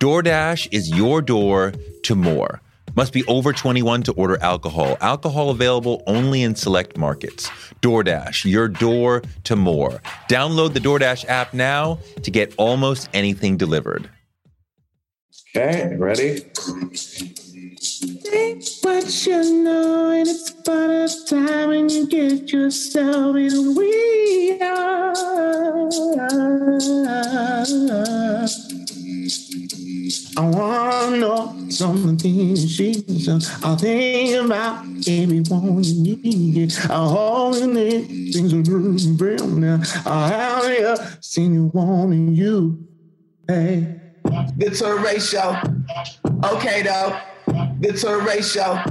DoorDash is your door to more. Must be over 21 to order alcohol. Alcohol available only in select markets. DoorDash, your door to more. Download the DoorDash app now to get almost anything delivered. Okay, ready? Think what you know, and it's about a time when you get yourself in we are. I wanna know some of the she says. I think about everyone you need. I hold in it, things are moving real now. I have seen you wanting you. Hey, it's a ratio. Okay, though. It's a ratio.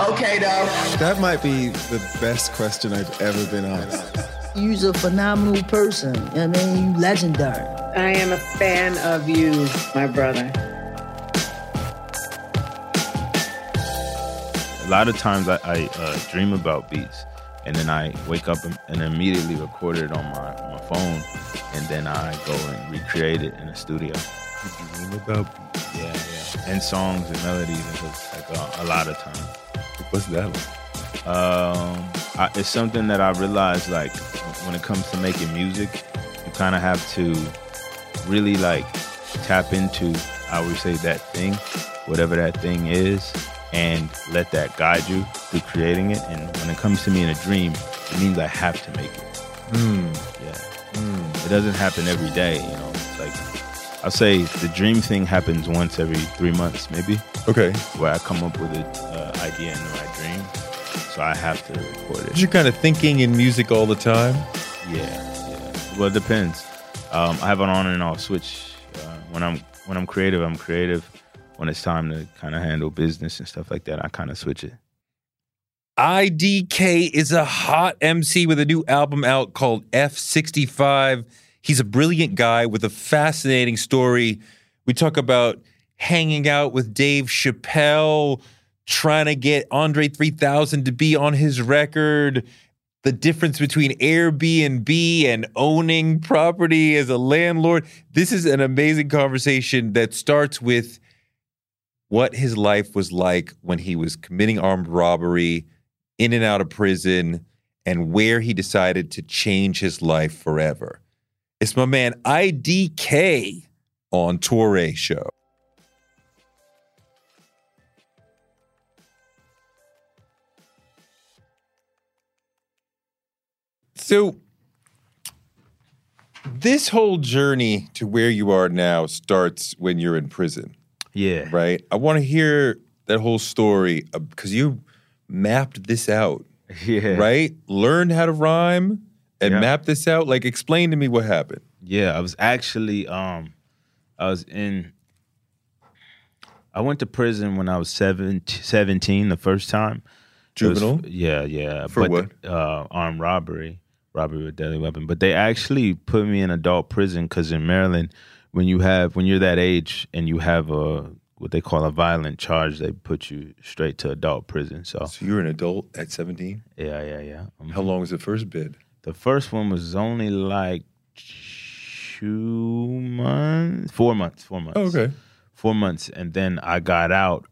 Okay, though. That might be the best question I've ever been asked. You're a phenomenal person. I mean, you legendary. I am a fan of you, my brother. A lot of times I, I uh, dream about beats, and then I wake up and, and immediately record it on my, my phone, and then I go and recreate it in the studio. Dream about beats. Yeah, yeah, and songs and melodies, and just like a, a lot of times. What's that like? Um, I, it's something that I realized like when it comes to making music, you kind of have to really like tap into I would say that thing, whatever that thing is, and let that guide you through creating it. And when it comes to me in a dream, it means I have to make it. Yeah. It doesn't happen every day, you know. Like I'll say the dream thing happens once every three months, maybe, Okay. where I come up with an uh, idea in my dream. So I have to record it. You're kind of thinking in music all the time. Yeah, yeah. Well, it depends. Um, I have an on and off switch. Uh, when I'm when I'm creative, I'm creative. When it's time to kind of handle business and stuff like that, I kind of switch it. IDK is a hot MC with a new album out called F65. He's a brilliant guy with a fascinating story. We talk about hanging out with Dave Chappelle, trying to get Andre 3000 to be on his record, the difference between Airbnb and owning property as a landlord. This is an amazing conversation that starts with what his life was like when he was committing armed robbery, in and out of prison, and where he decided to change his life forever. It's my man IDK on Touré Show. So, this whole journey to where you are now starts when you're in prison Yeah, right? I want to hear that whole story because you mapped this out, Yeah, right? Learned how to rhyme and Yeah. map this out. Like, explain to me what happened. Yeah, I was actually um, I was in. I went to prison when I was seven, 17 the first time. It was- Juvenile? yeah, yeah. For but, Uh, armed robbery, robbery with deadly weapon. But they actually put me in adult prison because in Maryland, when you have when you're that age and you have a what they call a violent charge, they put you straight to adult prison. So So you're an adult at 17. yeah, yeah, yeah. Um, How long was the first bid? the first one was only like two months, four months, four months. Oh, okay. four months, and then I got out,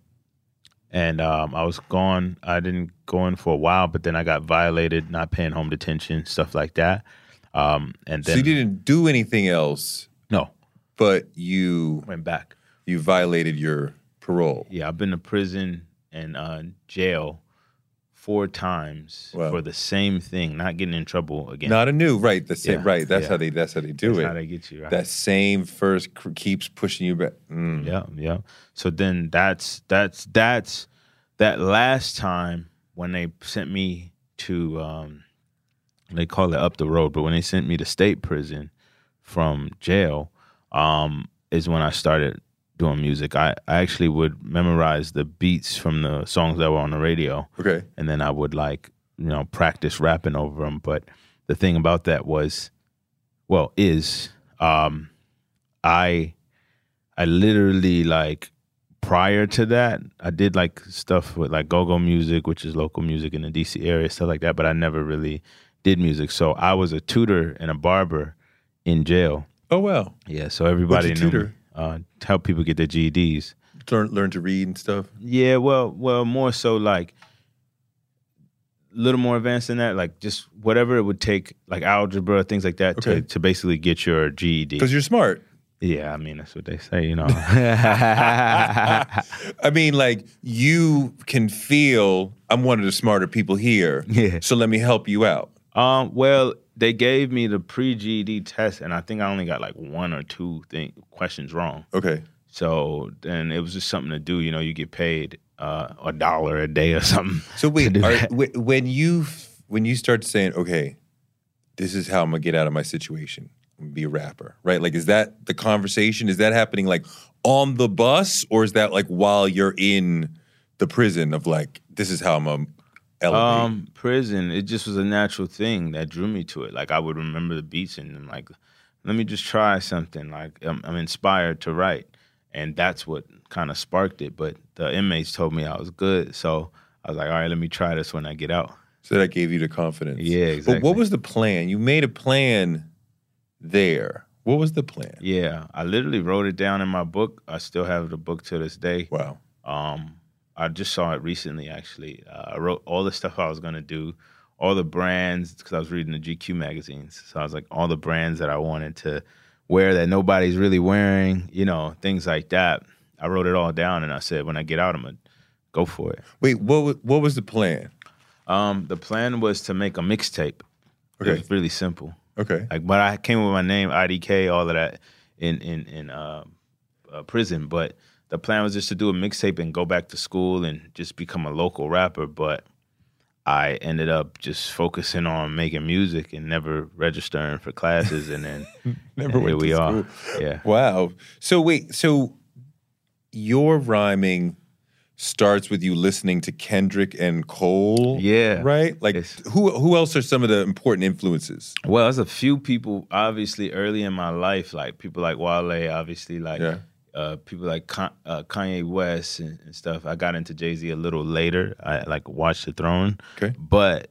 and um, I was gone. I didn't go in for a while, but then I got violated, not paying home detention, stuff like that. Um, and So then you didn't do anything else, no, but you went back. you violated your parole. Yeah, I've been to prison and uh, jail four times Wow. for the same thing, not getting in trouble again. Not a new, right? The same, Yeah, right? That's yeah. how they. That's how they do it. That's it. how they get you right. That same first cr- keeps pushing you back. Mm. Yeah, yeah. So then that's that's that's that last time when they sent me to um they call it up the road, but when they sent me to state prison from jail, um, is when I started doing music. I, I actually would memorize the beats from the songs that were on the radio, Okay. and then I would like you know practice rapping over them. But the thing about that was, well, is um, I I literally like prior to that, I did like stuff with like go-go music, which is local music in the DC area, stuff like that, but I never really did music. So I was a tutor and a barber in jail. Oh well. Yeah, so everybody knew me. Uh, help people get their GEDs. Learn learn to read and stuff. Yeah, well, well, more so like a little more advanced than that, like just whatever it would take, like algebra, things like that, Okay. to to basically get your GED. Because you're smart. Yeah, I mean that's what they say, you know. I mean, like you can feel I'm one of the smarter people here. Yeah. So let me help you out. Um, well, they gave me the pre GED test, and I think I only got like one or two thing questions wrong. Okay. So then it was just something to do. You know, you get paid uh, a dollar a day or something. So wait, are, when you when you start saying, okay, this is how I'm gonna get out of my situation, be a rapper, right? Like, is that the conversation? Is that happening like on the bus, or is that like while you're in the prison of like, this is how I'm a elevate? Um, prison. It just was a natural thing that drew me to it. Like I would remember the beats and I'm like, let me just try something. Like I'm, I'm inspired to write, and that's what kind of sparked it. But the inmates told me I was good, so I was like, all right, let me try this when I get out. so that gave you the confidence. Yeah, exactly. But what was the plan? You made a plan there. What was the plan? Yeah, I literally wrote it down in my book. I still have the book to this day. Wow. Um, I just saw it recently. Actually, uh, I wrote all the stuff I was gonna do, all the brands because I was reading the GQ magazines. So I was like, all the brands that I wanted to wear that nobody's really wearing, you know, things like that. I wrote it all down, and I said, when I get out, I'm gonna go for it. Wait, what what was the plan? Um, the plan was to make a mixtape. Okay. It was really simple. Okay. Like, but I came with my name, IDK, all of that in in in uh, uh, prison. But the plan was just to do a mixtape and go back to school and just become a local rapper. But I ended up just focusing on making music and never registering for classes. And then Never here went to we are. Yeah. Wow. So wait, so your rhyming starts with you listening to Kendrick and Cole. Yeah. Right? Like who who else are some of the important influences? Well, there's a few people, obviously, early in my life, like people like Wale, obviously, like Yeah. Uh, people like Con- uh, Kanye West and, and stuff. I got into Jay Z a little later. I like watched the Throne, Okay. but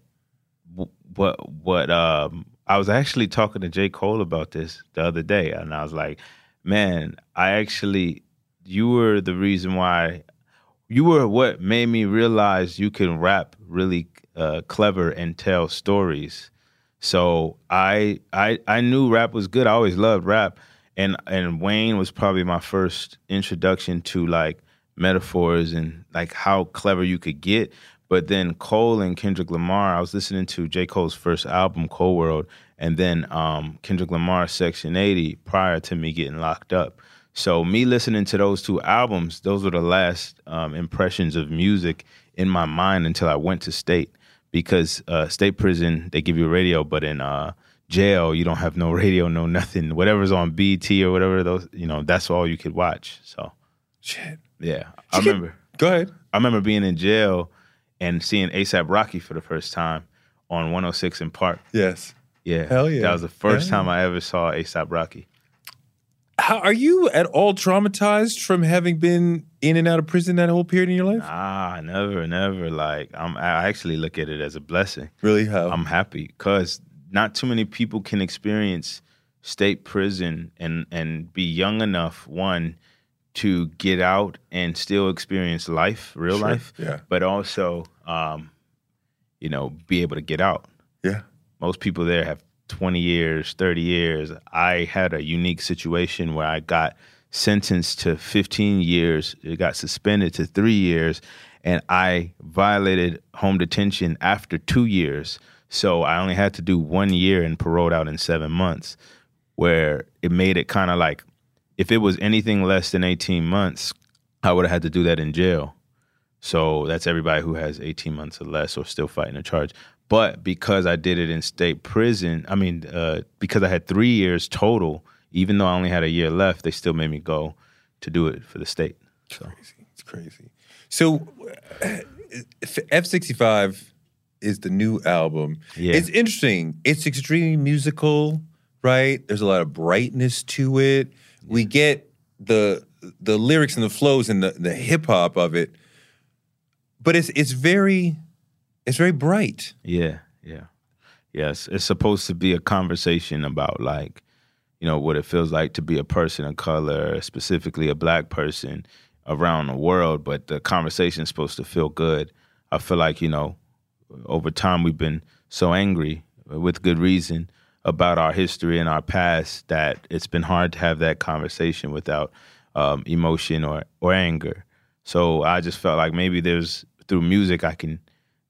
what what um, I was actually talking to J Cole about this the other day, and I was like, man, I actually you were the reason why you were what made me realize you can rap really uh, clever and tell stories. So I I I knew rap was good. I always loved rap, and and Wayne was probably my first introduction to like metaphors and like how clever you could get. But then Cole and Kendrick Lamar, I was listening to J. Cole's first album, Cole World, and then um, Kendrick Lamar's Section 80 prior to me getting locked up. So me listening to those two albums, those were the last um, impressions of music in my mind until I went to state. Because uh, state prison, they give you a radio, but in uh, jail, you don't have no radio, no nothing. Whatever's on BET or whatever, those you know, that's all you could watch. So Shit. yeah, I remember. Go ahead. I remember being in jail and seeing ASAP Rocky for the first time on 106 in Park. Yes. Yeah, Hell yeah. That was the first Hell time I ever saw ASAP Rocky. How are you at all traumatized from having been in and out of prison that whole period in your life? Ah, never, never. Like I'm, I actually look at it as a blessing. Really? How? I'm happy because not too many people can experience state prison and and be young enough one to get out and still experience life, real Sure, life, yeah. but also, um, you know, be able to get out. yeah. most people there have 20 years 30 years i had a unique situation where i got sentenced to 15 years it got suspended to three years and i violated home detention after two years so i only had to do one year and paroled out in seven months where it made it kind of like if it was anything less than 18 months i would have had to do that in jail so that's everybody who has 18 months or less or still fighting a charge. But because I did it in state prison, I mean, uh, because I had three years total, even though I only had a year left, they still made me go to do it for the state. So Crazy. It's crazy. So, F sixty five is the new album. Yeah. It's interesting. It's extremely musical, right? There's a lot of brightness to it. We get the the lyrics and the flows and the, the hip hop of it, but it's it's very it's very bright. Yeah, yeah. Yes, it's supposed to be a conversation about like, you know, what it feels like to be a person of color, specifically a black person around the world, but the conversation is supposed to feel good. I feel like, you know, over time we've been so angry with good reason about our history and our past that it's been hard to have that conversation without um, emotion or or anger. So I just felt like maybe there's through music I can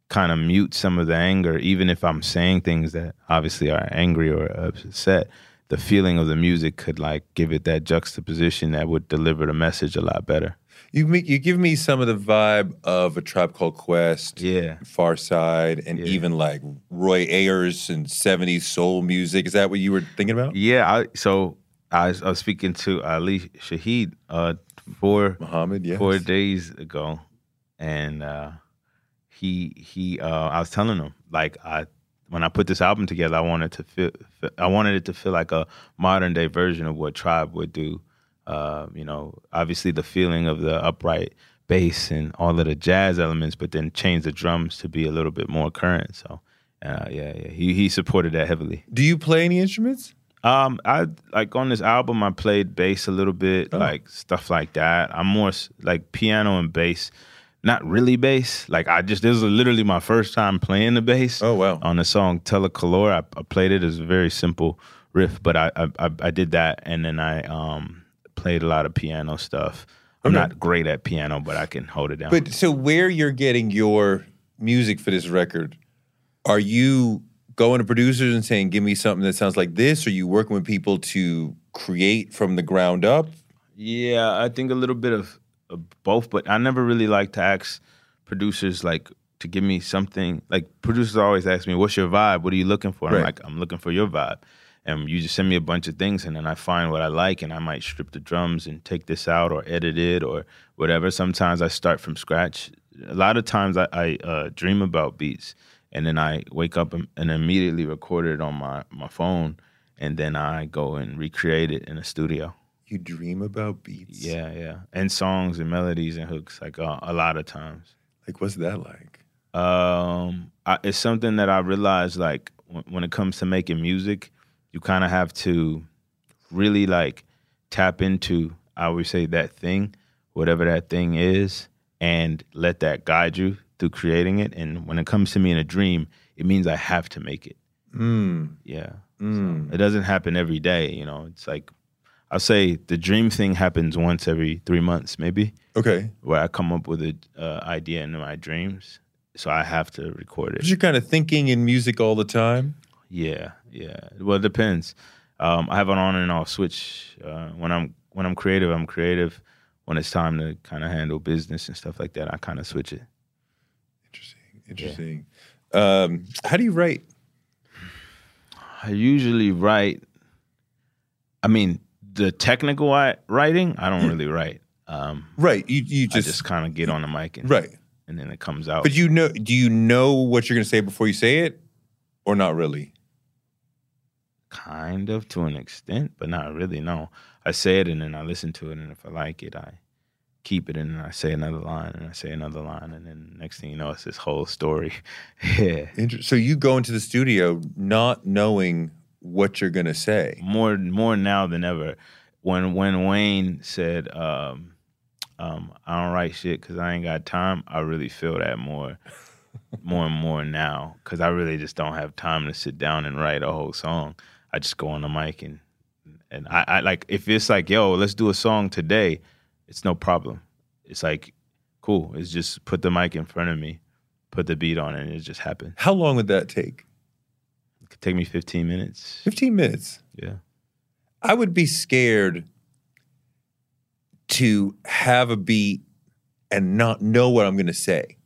kind of mute some of the anger, even if I'm saying things that obviously are angry or upset. The feeling of the music could like give it that juxtaposition that would deliver the message a lot better. You make, you give me some of the vibe of a Tribe Called Quest, Yeah. Pharcyde, and Yeah. even like Roy Ayers and '70s soul music. Is that what you were thinking about? Yeah, I, so I was, I was speaking to Ali Shaheed uh, four Muhammad, yes. four days ago, and uh, he he uh, I was telling him like I when I put this album together, I wanted to feel I wanted it to feel like a modern day version of what Tribe would do. Uh, you know, obviously the feeling of the upright bass and all of the jazz elements, but then change the drums to be a little bit more current. So, uh, yeah, yeah, he he supported that heavily. Do you play any instruments? Um, I like on this album, I played bass a little bit, Oh. like stuff like that. I'm more like piano and bass, not really bass. Like I just this is literally my first time playing the bass. Oh, wow. On the song Telecolor, I, I played it as a very simple riff, but I, I I I did that, and then I um played a lot of piano stuff. I'm Okay. not great at piano, but I can hold it down. But so where you're getting your music for this record, are you going to producers and saying, "Give me something that sounds like this"? Or are you working with people to create from the ground up? Yeah, I think a little bit of, of both, but I never really like to ask producers like to give me something. Like producers always ask me, "What's your vibe? What are you looking for?" I'm like, "I'm looking for your vibe," and you just send me a bunch of things, and then I find what I like, and I might strip the drums and take this out or edit it or whatever. Sometimes I start from scratch. A lot of times I, I uh, dream about beats, and then I wake up and, and immediately record it on my my phone, and then I go and recreate it in a studio. You dream about beats. Yeah, yeah, and songs and melodies and hooks like uh, a lot of times. Like, what's that like? Um, I, it's something that I realized like when, when it comes to making music, you kind of have to really like tap into I always say that thing, whatever that thing is, and let that guide you through creating it. And when it comes to me in a dream, it means I have to make it. Mm. Yeah. Mm. It doesn't happen every day, you know. It's like I'll say the dream thing happens once every three months, maybe, Okay. where I come up with an uh, idea in my dreams. So I have to record it. But you're kind of thinking in music all the time. Yeah, yeah. Well, it depends. Um, I have an on and off switch. Uh, when I'm when I'm creative, I'm creative. When it's time to kind of handle business and stuff like that, I kind of switch it. Interesting. Interesting. Um, how do you write? I usually write. I mean, the technical writing, I don't really write. Um, Right. You you just, just kind of get on the mic and right. and then it comes out. But you know, do you know what you're going to say before you say it, or not really? Kind of to an extent, but not really. No, I say it and then I listen to it, and if I like it, I keep it, and then I say another line, and I say another line, and then next thing you know, it's this whole story. yeah, so you go into the studio not knowing what you're going to say. more more now than ever. When when Wayne said, um, um, "I don't write shit because I ain't got time," I really feel that more. more and more now because I really just don't have time to sit down and write a whole song. I just go on the mic and and I, I like if it's like yo, let's do a song today, it's no problem. It's like cool. It's just put the mic in front of me, put the beat on, it, and it just happens. How long would that take? It could take me 15 minutes. 15 minutes. Yeah. I would be scared to have a beat and not know what I'm going to say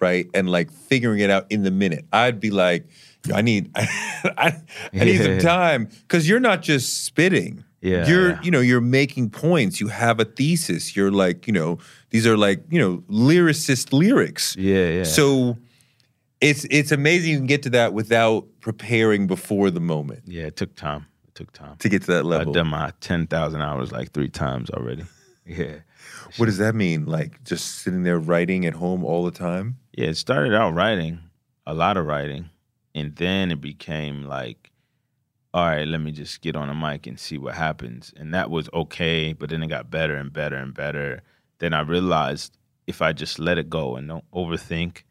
right? And like figuring it out in the minute. I'd be like, I need, I, I, need some time because you're not just spitting. Yeah, you're, yeah. you know, you're making points. You have a thesis. You're like, you know, these are like, you know, lyricist lyrics. Yeah, yeah. So it's it's amazing you can get to that without preparing before the moment yeah, it took time. It took time. to get to that level. I've done my ten thousand hours like three times already. Yeah. What does that mean? Like just sitting there writing at home all the time? Yeah, it started out writing, a lot of writing, and then it became like, all right, let me just get on a mic and see what happens. And that was okay, but then it got better and better and better. Then I realized if I just let it go and don't overthink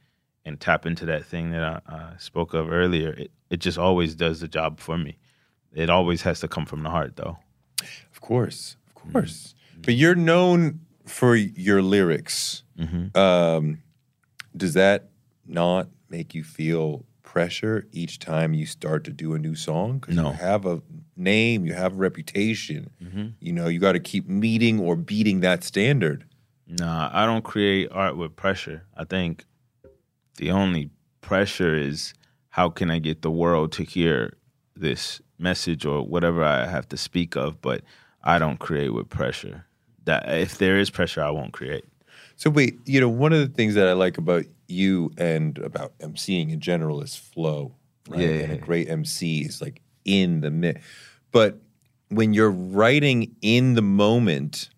and tap into that thing that I uh, spoke of earlier, it, it just always does the job for me. It always has to come from the heart, though. Of course, of Mm-hmm. course. But you're known for your lyrics. Mm-hmm. Um, does that not make you feel pressure each time you start to do a new song? Because No. you have a name, you have a reputation. Mm-hmm. You know, you got to keep meeting or beating that standard. Nah, I don't create art with pressure. I think the only pressure is how can I get the world to hear this message or whatever I have to speak of, but I don't create with pressure. That if there is pressure, I won't create. So wait, you know, one of the things that I like about you and about emceeing in general is flow. Right? Yeah. And a great MC is like in the mix. But when you're writing in the moment,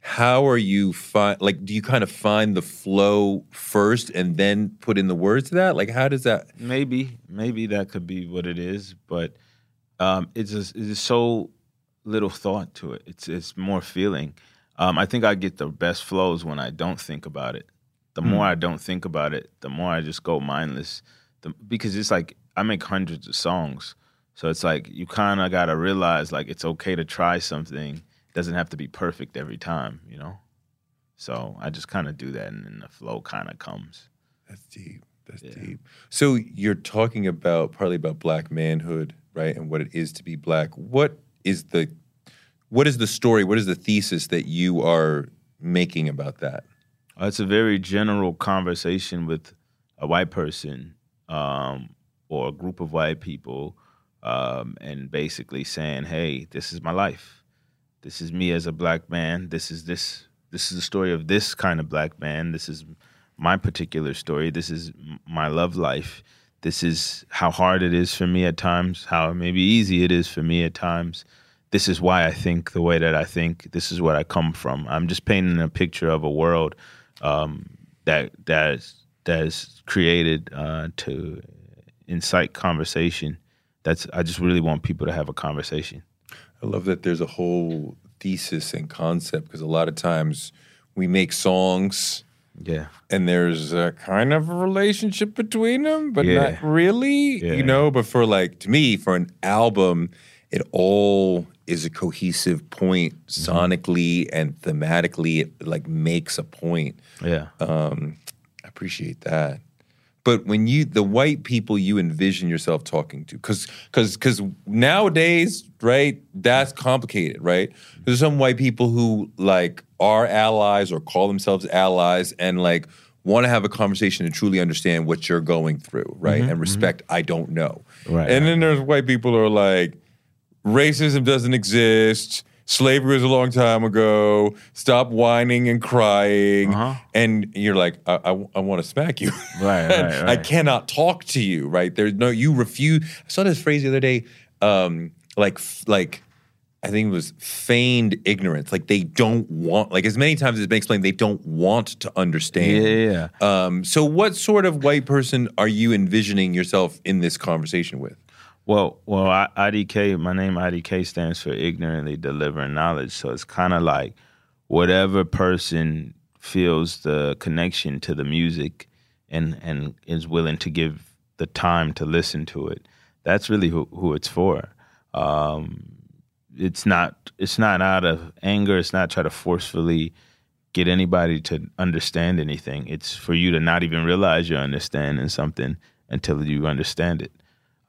how are you find like do you kind of find the flow first and then put in the words to that? Like how does that Maybe, maybe that could be what it is, but um, it's just it's just so little thought to it. It's it's more feeling. Um, I think I get the best flows when I don't think about it. The more I don't think about it, the more I just go mindless. The, because it's like I make hundreds of songs, so it's like you kind of got to realize like it's okay to try something. It doesn't have to be perfect every time, you know. So I just kind of do that, and then the flow kind of comes. That's deep. That's Yeah. deep. So you're talking about partly about black manhood, right? And what it is to be black. What is the what is the story? What is the thesis that you are making about that? Uh, It's a very general conversation with a white person um, or a group of white people, um, and basically saying, "Hey, this is my life. This is me as a black man. This is this. This is the story of this kind of black man. This is my particular story. This is my love life. This is how hard it is for me at times. How maybe easy it is for me at times." This is why I think the way that I think. This is where I come from. I'm just painting a picture of a world um, that that is, that is created uh, to incite conversation. That's I just really want people to have a conversation. I love that there's a whole thesis and concept because a lot of times we make songs Yeah, and there's a kind of a relationship between them, but Yeah. not really, Yeah. you know. But for like to me, for an album, it all is a cohesive point Mm-hmm. sonically and thematically. It like makes a point. yeah. Um, I appreciate that. But when you, the white people you envision yourself talking to, because because because nowadays, right, that's complicated, right? There's some white people who like are allies or call themselves allies and like want to have a conversation and truly understand what you're going through, right? And respect. I don't know, Right, And then there's white people who are like, racism doesn't exist. Slavery was a long time ago. Stop whining and crying. Uh-huh. And you're like, I, I, want to smack you. Right, right, I cannot talk to you. Right? There's no. You refuse. I saw this phrase the other day. Um, like, like, I think it was feigned ignorance. Like they don't want. Like as many times as it's been explained, they don't want to understand. Yeah, yeah, Um, so, what sort of white person are you envisioning yourself in this conversation with? Well, well, I, IDK. My name IDK stands for ignorantly delivering knowledge. So it's kind of like whatever person feels the connection to the music and and is willing to give the time to listen to it. That's really who, who it's for. Um, it's not it's not out of anger. It's not try to forcefully get anybody to understand anything. It's for you to not even realize you're understanding something until you understand it.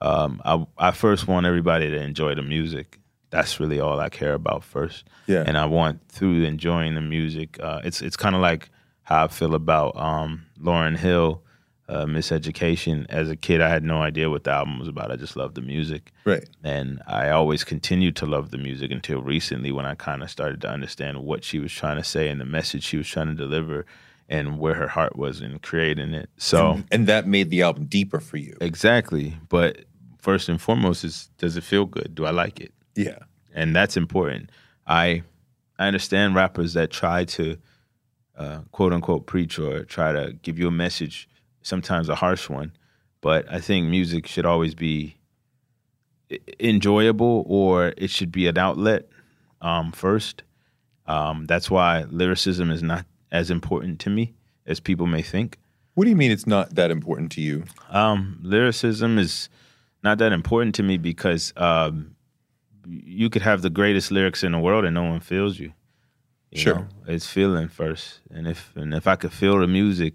Um, I, I first want everybody to enjoy the music. That's really all I care about first. Yeah. And I want through enjoying the music. Uh, it's it's kind of like how I feel about um, Lauryn Hill uh, Miseducation. As a kid, I had no idea what the album was about. I just loved the music. Right. And I always continued to love the music until recently when I kind of started to understand what she was trying to say and the message she was trying to deliver and where her heart was in creating it. So, and, and that made the album deeper for you. exactly. But first and foremost is does it feel good? Do I like it? Yeah. and that's important. I I understand rappers that try to uh, quote unquote preach or try to give you a message, sometimes a harsh one, but I think music should always be enjoyable or it should be an outlet um, first. Um, that's why lyricism is not as important to me as people may think. What do you mean it's not that important to you? Um, lyricism is not that important to me because um, you could have the greatest lyrics in the world and no one feels you. you Sure. know? it's feeling first, and if and if I could feel the music,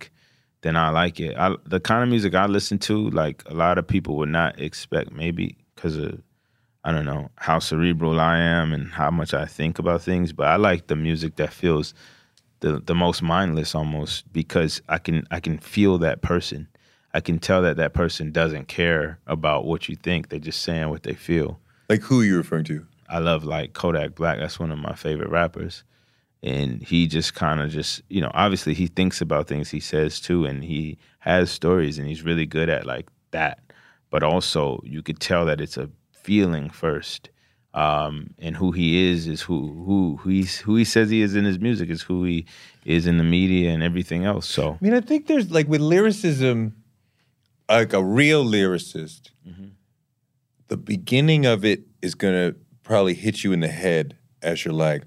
then I like it. I, the kind of music I listen to, like a lot of people would not expect, maybe because of I don't know how cerebral I am and how much I think about things, but I like the music that feels the the most mindless almost because I can I can feel that person. I can tell that that person doesn't care about what you think. They're just saying what they feel. Like who are you referring to? I love like Kodak Black. That's one of my favorite rappers. And he just kind of just, you know, obviously he thinks about things he says too, and he has stories and he's really good at like that. But also you could tell that it's a feeling first. Um, and who he is is who who who he's who he says he is in his music is who he is in the media and everything else. So I mean, I think there's like with lyricism, like a real lyricist, mm-hmm. the beginning of it is gonna probably hit you in the head as you're like,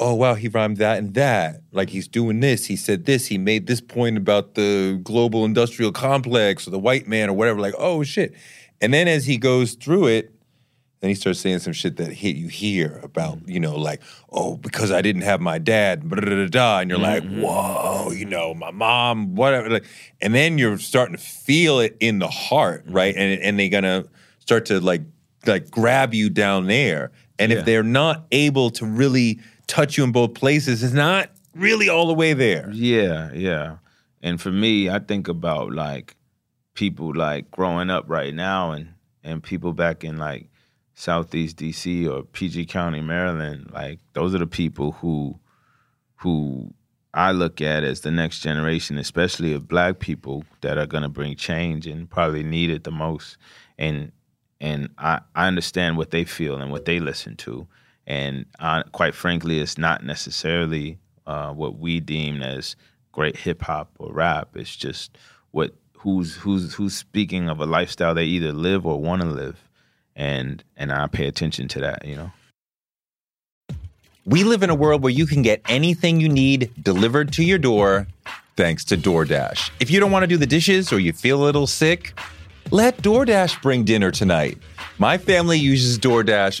oh wow, he rhymed that and that. Like he's doing this, he said this, he made this point about the global industrial complex or the white man or whatever. Like, oh shit. And then as he goes through it, then he starts saying some shit that hit you here about, mm. you know, like, oh, because I didn't have my dad, blah, da, da. And you're like, mm-hmm. whoa, you know, my mom, whatever. Like, and then you're starting to feel it in the heart, mm-hmm. right? And and they're gonna start to like like grab you down there. And Yeah. if they're not able to really touch you in both places, it's not really all the way there. Yeah, yeah. And for me, I think about like people like growing up right now and and people back in like Southeast DC or PG County, Maryland, like those are the people who who I look at as the next generation, especially of black people that are gonna bring change and probably need it the most. And and I, I understand what they feel and what they listen to. And I, quite frankly, it's not necessarily uh, what we deem as great hip hop or rap. It's just what who's who's who's speaking of a lifestyle they either live or want to live, and and I pay attention to that. You know. We live in a world where you can get anything you need delivered to your door thanks to DoorDash. If you don't want to do the dishes or you feel a little sick, let DoorDash bring dinner tonight. My family uses DoorDash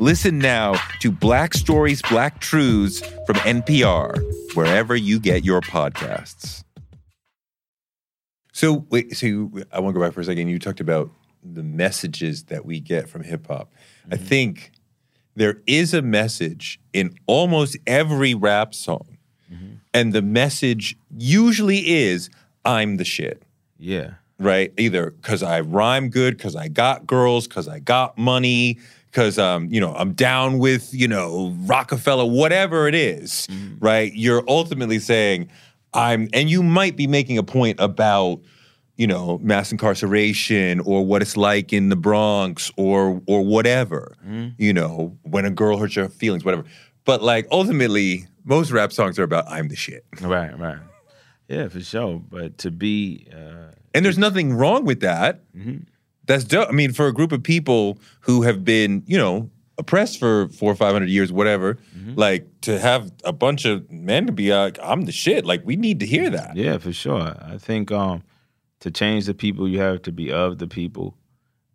Listen now to Black Stories, Black Truths from NPR, wherever you get your podcasts. So, wait, so you, I want to go back for a second. You talked about the messages that we get from hip hop. I mm-hmm. think there is a message in almost every rap song. Mm-hmm. And the message usually is, I'm the shit Yeah. right? Either because I rhyme good, because I got girls, because I got money, because um, you know, I'm down with you know Rockefeller, whatever it is, right? You're ultimately saying I'm, and you might be making a point about you know mass incarceration or what it's like in the Bronx or or whatever, you know, when a girl hurts your feelings, whatever. But like ultimately, most rap songs are about I'm the shit. Right, right. Yeah, for sure. But to be uh And there's nothing wrong with that. That's dope. I mean, for a group of people who have been, you know, oppressed for four or five hundred years, whatever, like to have a bunch of men to be like, I'm the shit. Like, we need to hear that. Yeah, for sure. I think um, to change the people, you have to be of the people,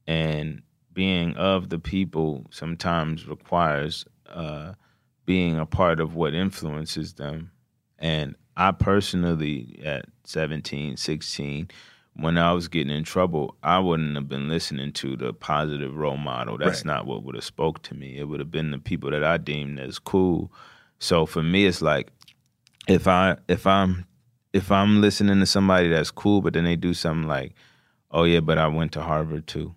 and being of the people sometimes requires uh, being a part of what influences them. And I personally, at 17, 16, when I was getting in trouble, I wouldn't have been listening to the positive role model. That's Right. not what would have spoke to me. It would have been the people that I deemed as cool. So for me, it's like if I if I'm if I'm listening to somebody that's cool, but then they do something like, oh yeah, but I went to Harvard too,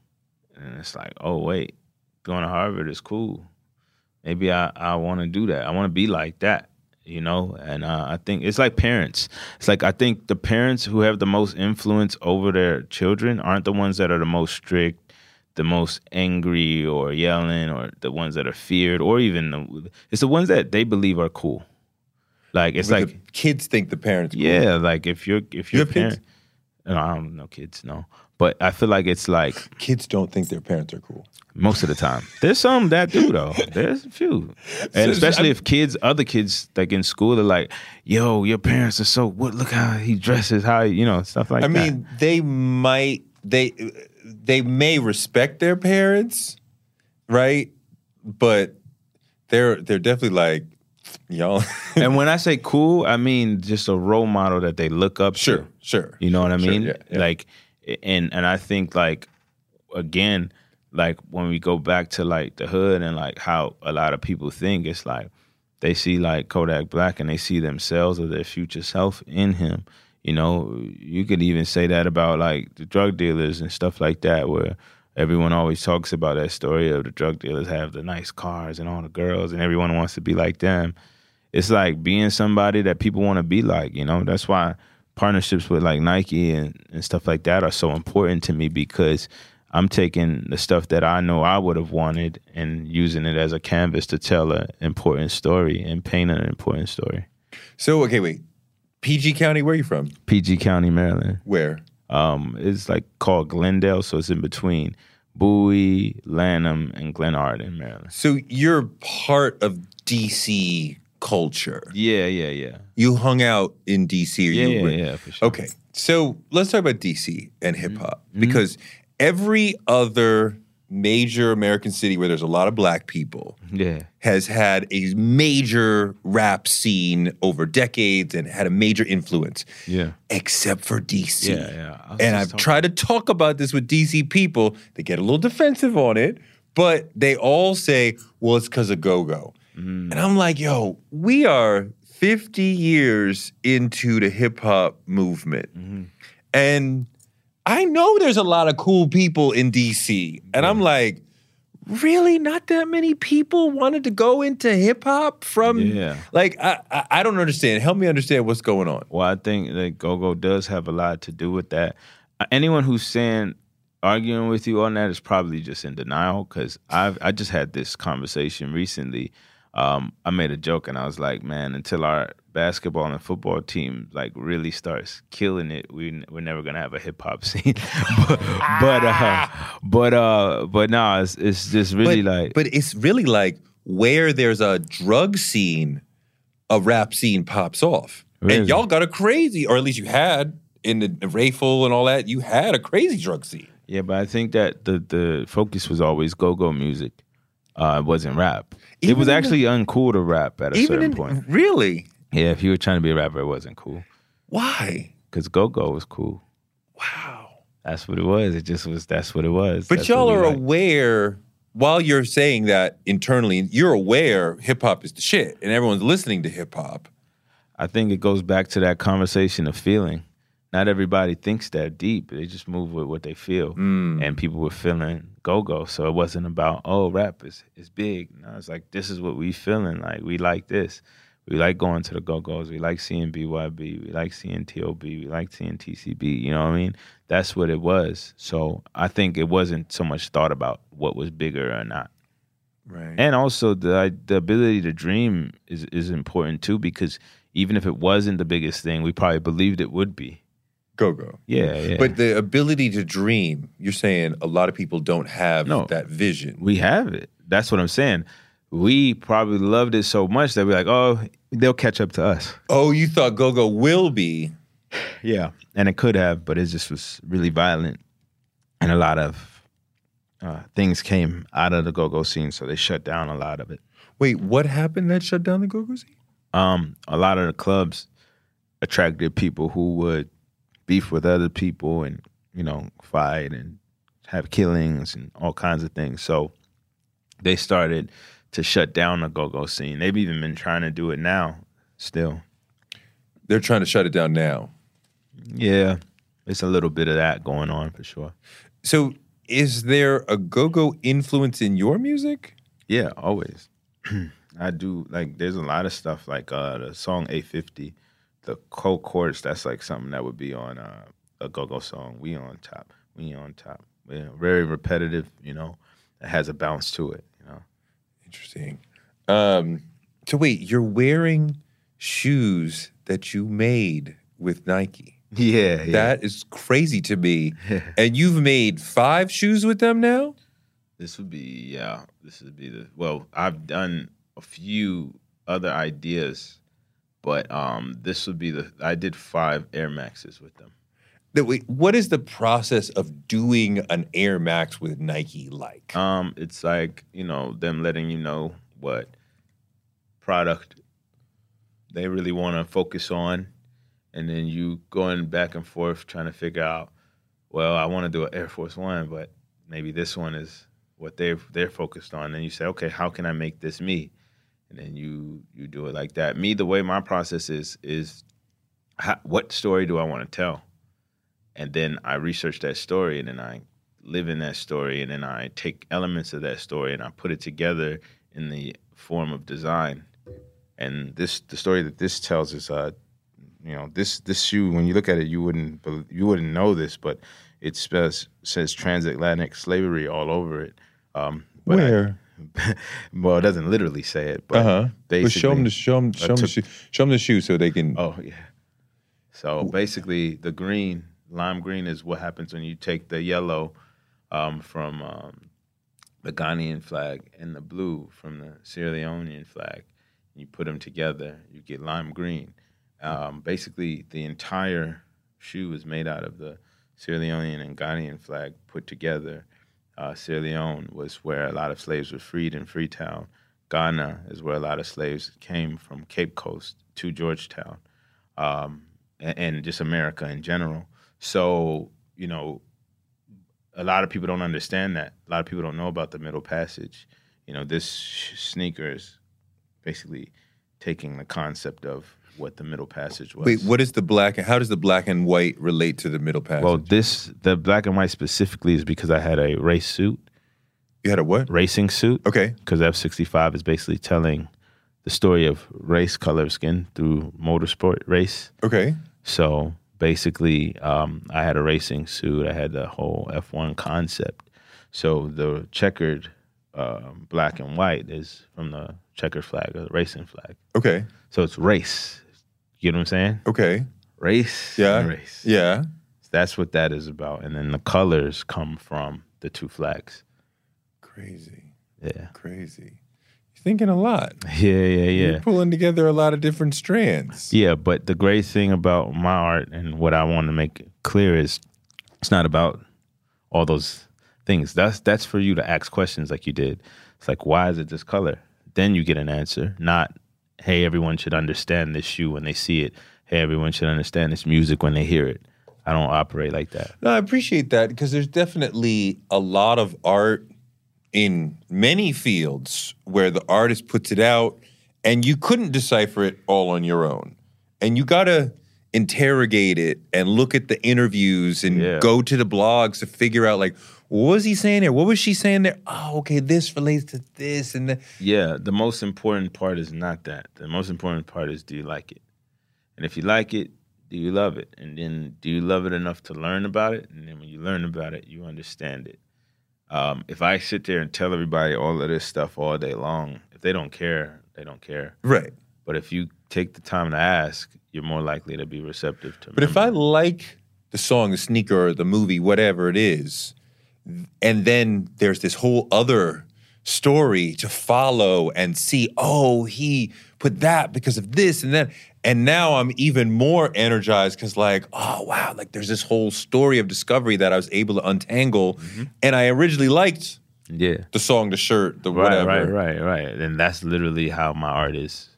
and it's like, oh wait, going to Harvard is cool. Maybe I I want to do that. I want to be like that, you know. And uh, I think it's like parents. It's like I think the parents who have the most influence over their children aren't the ones that are the most strict, the most angry or yelling, or the ones that are feared, or even the, it's the ones that they believe are cool. Like it's like kids think the parents. cool. yeah, like if you're if You you're have kids? parent, no, I don't know kids, no. But I feel like it's like Kids don't think their parents are cool. most of the time. There's some that do though. There's a few, and especially if kids, other kids, like in school, are like, "Yo, your parents are so what? Look how he dresses, how you know stuff like I that." I mean, they might they they may respect their parents, right? But they're they're definitely like y'all. and when I say cool, I mean just a role model that they look up sure, to. sure. You know what I Sure, mean? yeah, yeah. Like, and and I think like again, like when we go back to like the hood and like how a lot of people think, it's like they see like Kodak Black and they see themselves or their future self in him. You know, you could even say that about like the drug dealers and stuff like that, where everyone always talks about that story of the drug dealers have the nice cars and all the girls, and everyone wants to be like them it's like being somebody that people want to be like, you know. That's why partnerships with like Nike and, and stuff like that are so important to me because I'm taking the stuff that I know I would have wanted and using it as a canvas to tell an important story and paint an important story. So okay, wait. PG County, where are you from? PG County, Maryland. Where? Um, it's like called Glendale, so it's in between Bowie, Lanham, and Glenarden Maryland. So you're part of DC culture. Yeah, yeah, yeah. You hung out in DC. Or Yeah, you yeah, were- yeah, for sure. Okay, so let's talk about DC and hip hop Mm-hmm. because every other major American city where there's a lot of black people Yeah. has had a major rap scene over decades and had a major influence, Yeah. except for DC. Yeah, yeah. And I've talking- tried to talk about this with DC people. They get a little defensive on it, but they all say, well, it's because of go go. Mm. And I'm like, yo, we are 50 years into the hip hop movement. Mm-hmm. And I know there's a lot of cool people in DC. And I'm like, really? Not that many people wanted to go into hip hop from Yeah. like I, I I don't understand. Help me understand what's going on. Well, I think that go-go does have a lot to do with that. anyone who's saying arguing with you on that is probably just in denial because I've I just had this conversation recently. Um, I made a joke and I was like, man, until our basketball and football team like really starts killing it, we we're never gonna have a hip hop scene. but but uh, but uh, but no, it's it's just really but, like but it's really like where there's a drug scene, a rap scene pops off. Really? And y'all got a crazy, or at least you had in the Rayful and all that, you had a crazy drug scene. Yeah, but I think that the the focus was always go go music. Uh, it wasn't rap. It was in the- actually uncool to rap at a certain in point. really, Yeah, if you were trying to be a rapper, it wasn't cool. why? Because go go was cool. Wow. That's what it was. It just was. That's what it was. But That's y'all are aware while you're saying that internally, you're aware hip hop is the shit, and everyone's listening to hip hop. I think it goes back to that conversation of feeling. Not everybody thinks that deep. They just move with what they feel, Mm. and people were feeling go go. So it wasn't about oh rap is is big. No, it's like this is what we feeling. Like we like this. We like going to the go go's. We like seeing BYB. We like seeing TOB. We like seeing TCB. You know what I mean? That's what it was. So I think it wasn't so much thought about what was bigger or not. Right. And also the the ability to dream is is important too because even if it wasn't the biggest thing, we probably believed it would be. Go go. Yeah, yeah. But the ability to dream, you're saying a lot of people don't have No. that vision. we have it. That's what I'm saying. We probably loved it so much that we're like, oh, they'll catch up to us. Oh, you thought Go Go will be. Yeah, and it could have, but it just was really violent, and a lot of uh, things came out of the go-go scene, so they shut down a lot of it. Wait, what happened that shut down the Go Go scene? um, a lot of the clubs attracted people who would beef with other people and you know fight and have killings and all kinds of things. So they started to shut down the go-go scene. They've even been trying to do it now, still. They're trying to shut it down now. Yeah, it's a little bit of that going on for sure. So, is there a Go Go influence in your music? Yeah, always. I do like there's a lot of stuff like uh the song 850, the co chorus, that's like something that would be on uh, a go-go song. We on top. We on top. Yeah, very repetitive, you know. It has a bounce to it, you know. Interesting. Um, so wait, you're wearing shoes that you made with Nike. Yeah, yeah. That is crazy to me. and you've made five shoes with them now? This would be yeah. This would be the well. I've done a few other ideas, but um, this would be the. I did five Air Maxes with them. That wait, what is the process of doing an Air Max with Nike like? Um, it's like you know them letting you know what product they really want to focus on, and then you going back and forth trying to figure out. Well, I want to do an Air Force One, but maybe this one is what they're they're focused on. And you say, okay, how can I make this me? And then you you do it like that. Me, the way my process is is, how, what story do I want to tell? And then I research that story, and then I live in that story, and then I take elements of that story and I put it together in the form of design. And this the story that this tells is uh you know this this shoe when you look at it you wouldn't you wouldn't know this but it says says transatlantic slavery all over it. Um, I- well, it doesn't literally say it, but Uh huh. But show them basically- the show them show 'em the shoe, show 'em the shoe so they can. Oh yeah. So basically, the green, lime green, is what happens when you take the yellow um, from um, the Ghanaian flag and the blue from the Sierra Leonean flag. You put them together, you get lime green. Um, basically, the entire shoe is made out of the Sierra Leonean and Ghanaian flag put together. Uh, Sierra Leone was where a lot of slaves were freed in Freetown. Ghana is where a lot of slaves came from Cape Coast to Georgetown, um, and, and just America in general. So, you know, a lot of people don't understand that. A lot of people don't know about the Middle Passage. You know, this sneaker is basically taking the concept of what the Middle Passage was. Wait, what is the black? and How does the black and white relate to the middle passage? Well, this the black and white specifically is because I had a race suit, you had a what? racing suit. Okay. because F sixty five is basically telling the story of race, color of skin through motorsport race. Okay. So basically, um, I had a racing suit. I had the whole F1 concept. So the checkered uh, black and white is from the checkered flag, or the racing flag. Okay. So it's race. You know what I'm saying? Okay. Race. Yeah. race. Yeah. That's what that is about. And then the colors come from the two flags. Crazy. Yeah. Crazy. You're thinking a lot. Yeah, yeah, yeah. You're pulling together a lot of different strands. Yeah, but the great thing about my art and what I want to make clear is it's not about all those things. That's that's for you to ask questions like you did. It's like why is it this color? Then you get an answer, not hey everyone should understand this shoe when they see it. Hey everyone should understand this music when they hear it. I don't operate like that. No, I appreciate that because there's definitely a lot of art in many fields where the artist puts it out and you couldn't decipher it all on your own. And you got to interrogate it and look at the interviews and Yeah. go to the blogs to figure out like what was he saying there? What was she saying there? Oh, okay, this relates to this and that. Yeah, the most important part is not that. The most important part is do you like it? And if you like it, do you love it? And then do you love it enough to learn about it? And then when you learn about it, you understand it. Um, if I sit there and tell everybody all of this stuff all day long, if they don't care, they don't care. Right. But if you take the time to ask, you're more likely to be receptive to. Me. But if I like the song, the sneaker, or the movie, whatever it is, and then there's this whole other story to follow and see, oh, he put that because of this and that. And now I'm even more energized because, like, oh, wow, like there's this whole story of discovery that I was able to untangle. And I originally liked yeah, the song, the shirt, the right, whatever. right, right, right, and that's literally how my art is.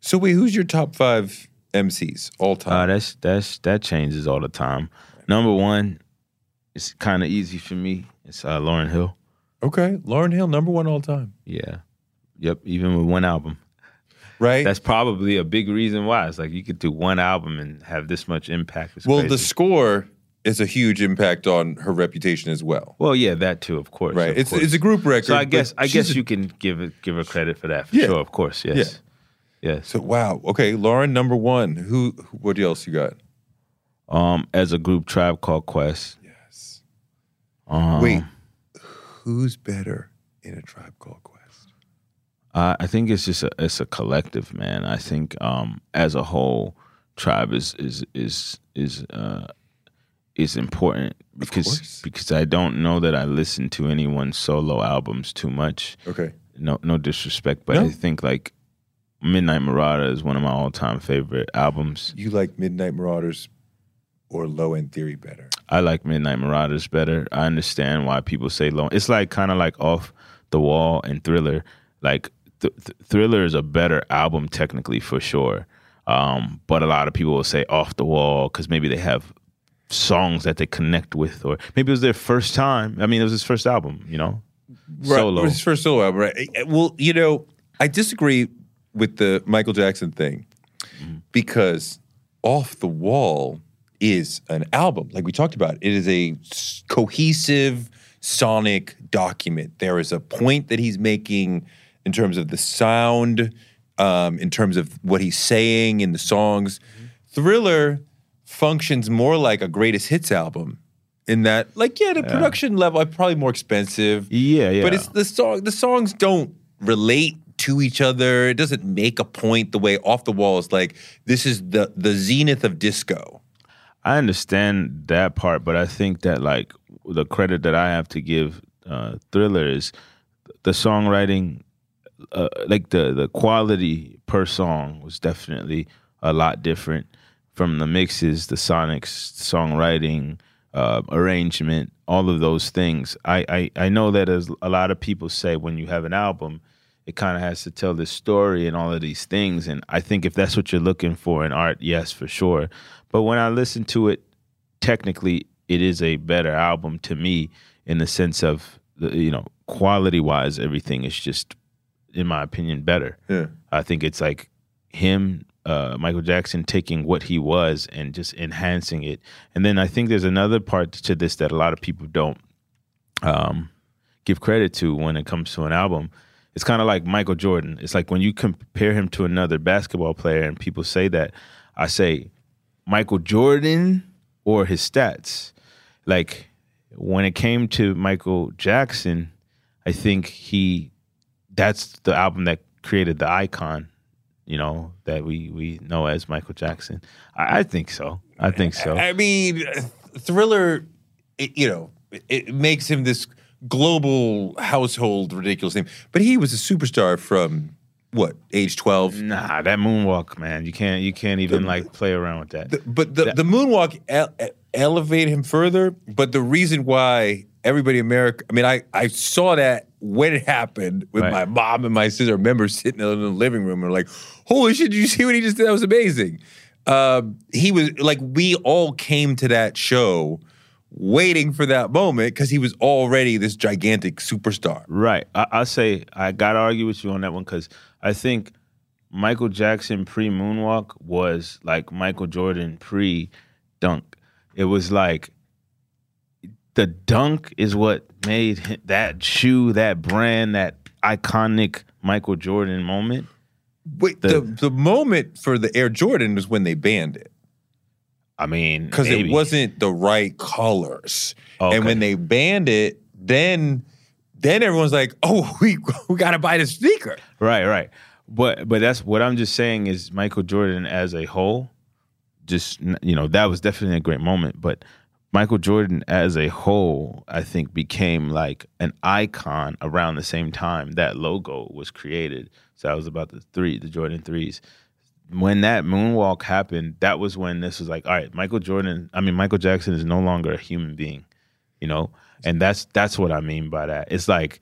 So, wait, who's your top five MCs all Uh, time? that's that's that changes all the time. Number one, it's kind of easy for me. It's uh, Lauryn Hill. okay. Lauryn Hill, number one all time. Yeah, yep. Even with one album, Right? that's probably a big reason why. It's like you could do one album and have this much impact. It's Well, the score is a huge impact on her reputation as well. well, yeah, that too, of course. Right. of It's course. it's a group record. So I guess I guess a- you can give it give her credit for that for Yeah. sure. Of course, yes, yes. So wow. Okay, Lauryn, number one. Who? What else you got? Um, as a group, Tribe Called Quest. Um, Wait, who's better in a tribe called Quest? Uh, I think it's just a it's a collective, man. I think um, as a whole, tribe is is is is uh, is important because because I don't know that I listen to anyone's solo albums too much. Okay. No no disrespect, but No. I think like Midnight Marauder is one of my all time favorite albums. You like Midnight Marauders or Low End Theory better? I like Midnight Marauders better. I understand why people say low. It's like kind of like off the wall and Thriller. Like th- th- Thriller is a better album technically for sure, um, but a lot of people will say off the wall because maybe they have songs that they connect with, or maybe it was their first time. I mean, it was his first album, you know, solo. Right. His first solo album, right? Eh, Well, you know, I disagree with the Michael Jackson thing Mm-hmm. because Off the Wall is an album. Like we talked about, it is a cohesive sonic document. There is a point that he's making in terms of the sound, um, in terms of what he's saying in the songs. Mm-hmm. Thriller functions more like a greatest hits album in that, like, yeah, the production level are probably more expensive. Yeah, yeah. But it's the song. The songs don't relate to each other. It doesn't make a point the way Off the Wall is like this is the the zenith of disco. I understand that part, but I think that like the credit that I have to give uh, Thriller is the songwriting, uh, like the the quality per song was definitely a lot different from the mixes, the sonics, songwriting, uh, arrangement, all of those things. I, I I know that as a lot of people say when you have an album, it kind of has to tell this story and all of these things. And I think if that's what you're looking for in art, yes, for sure. But when I listen to it, technically, it is a better album to me in the sense of, the, you know, quality wise, everything is just, in my opinion, better. Yeah. I think it's like him, uh, Michael Jackson, taking what he was and just enhancing it. And then I think there's another part to this that a lot of people don't um, give credit to when it comes to an album. It's kind of like Michael Jordan. It's like when you compare him to another basketball player and people say that, I say Michael Jordan or his stats. Like when it came to Michael Jackson, I think he that's the album that created the icon, you know, that we we know as Michael Jackson. I, I think so. I think so. I mean, Thriller, it, you know, it, it makes him this global household ridiculous name, but he was a superstar from what age twelve. Nah, that moonwalk, man. You can't you can't even like play around with that. The- but the, the moonwalk ele- elevated him further. But the reason why everybody in America, I mean, I, I saw that when it happened with Right. my mom and my sister. I remember sitting in the living room and like, holy shit, did you see what he just did? That was amazing. Um, he was like, we all came to that show waiting for that moment because he was already this gigantic superstar. Right. I, I say I gotta argue with you on that one because I think Michael Jackson pre moonwalk was like Michael Jordan pre dunk. It was like the dunk is what made that shoe, that brand, that iconic Michael Jordan moment. Wait, The- the, the moment for the Air Jordan was when they banned it. I mean, because it wasn't the right colors. Okay. And when they banned it, then then everyone's like, "Oh, we we got to buy the sneaker." Right, right. But but that's what I'm just saying is Michael Jordan as a whole, just you know that was definitely a great moment. But Michael Jordan as a whole, I think became like an icon around the same time that logo was created. So that was about the three, the Jordan threes. When that moonwalk happened, that was when this was like, all right, Michael Jordan. I mean, Michael Jackson is no longer a human being, you know, and that's that's what I mean by that. It's like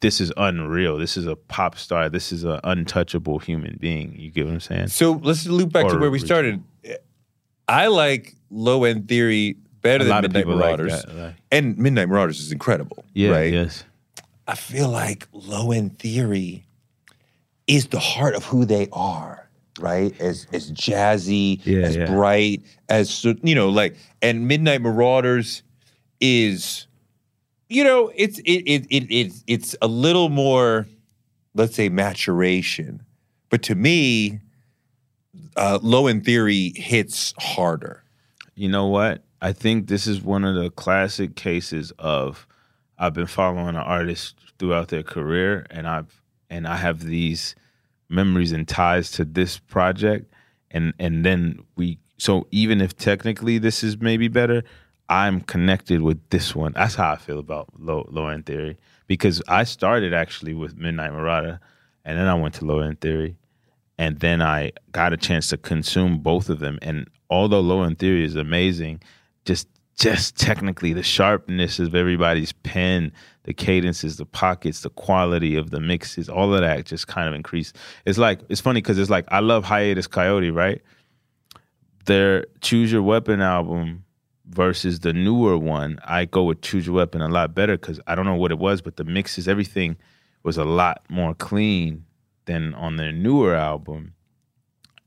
this is unreal. This is a pop star. This is an untouchable human being. You get what I'm saying? So let's loop back to where we started. I like Low End Theory better A than Midnight people like Marauders, that, like- and Midnight Marauders is incredible. Yeah. right? Yes. I feel like Low End Theory is the heart of who they are, right? As as jazzy, Yeah, as yeah. bright, as you know, like and Midnight Marauders is, you know, it's it it it, it it's a little more, let's say, maturation, but to me, uh, Low End Theory hits harder. You know what? I think this is one of the classic cases of I've been following an artist throughout their career and I've and I have these memories and ties to this project and and then we so even if technically this is maybe better, I'm connected with this one. That's how I feel about low low end theory because I started actually with Midnight Marauder and then I went to low end theory and then I got a chance to consume both of them. And although Low End Theory is amazing, just just technically the sharpness of everybody's pen, the cadences, the pockets, the quality of the mixes, all of that just kind of increased. It's like it's funny because it's like I love Hiatus Kaiyote, right? Their Choose Your Weapon album versus the newer one, I go with Choose Your Weapon a lot better because I don't know what it was, but the mixes, everything was a lot more clean than on their newer album.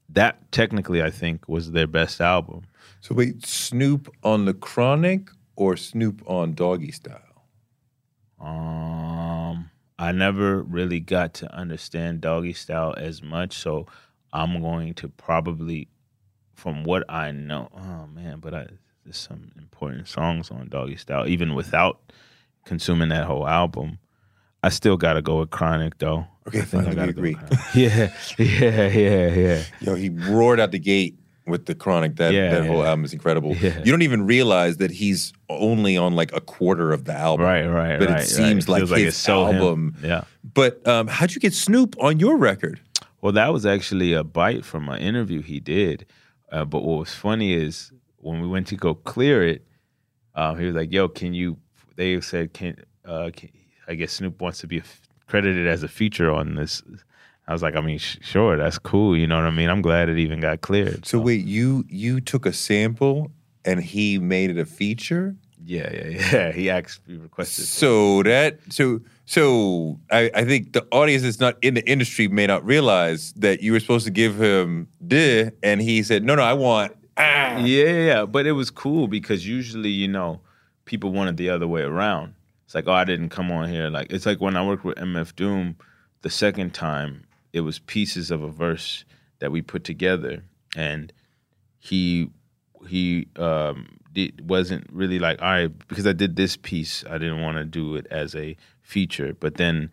That technically, I think, was their best album. So wait, Snoop on the Chronic or Snoop on Doggy Style? Um, I never really got to understand Doggy Style as much, so I'm going to probably, from what I know, oh man, but I, there's some important songs on Doggy Style, even without consuming that whole album. I still got to go with Chronic though. Okay, I think I gotta agree. Yeah, yeah, yeah, yeah. Yo, he roared out the gate with the Chronic. That Yeah, that whole album is incredible. Yeah. You don't even realize that he's only on like a quarter of the album. Right, right, But right. it seems right. like Feels his it's so him. album. Yeah. But um, how'd you get Snoop on your record? Well, that was actually a bite from an interview he did. Uh, but what was funny is when we went to go clear it, uh, he was like, "Yo, can you?" They said, "Can, uh, can I guess Snoop wants to be credited as a feature on this?" I was like, "I mean, sh- sure, that's cool. You know what I mean? I'm glad it even got cleared." So wait, you you took a sample and he made it a feature. yeah, yeah, yeah. He actually requested. So that so so I, I think the audience that's not in the industry may not realize that you were supposed to give him the and he said no no I want ah. Yeah, yeah. But it was cool because usually, you know, people want it the other way around. It's like, oh, I didn't come on here. Like, it's like when I worked with MF Doom the second time, it was pieces of a verse that we put together. And he he um, did, wasn't really like all right because I did this piece. I didn't want to do it as a feature, but then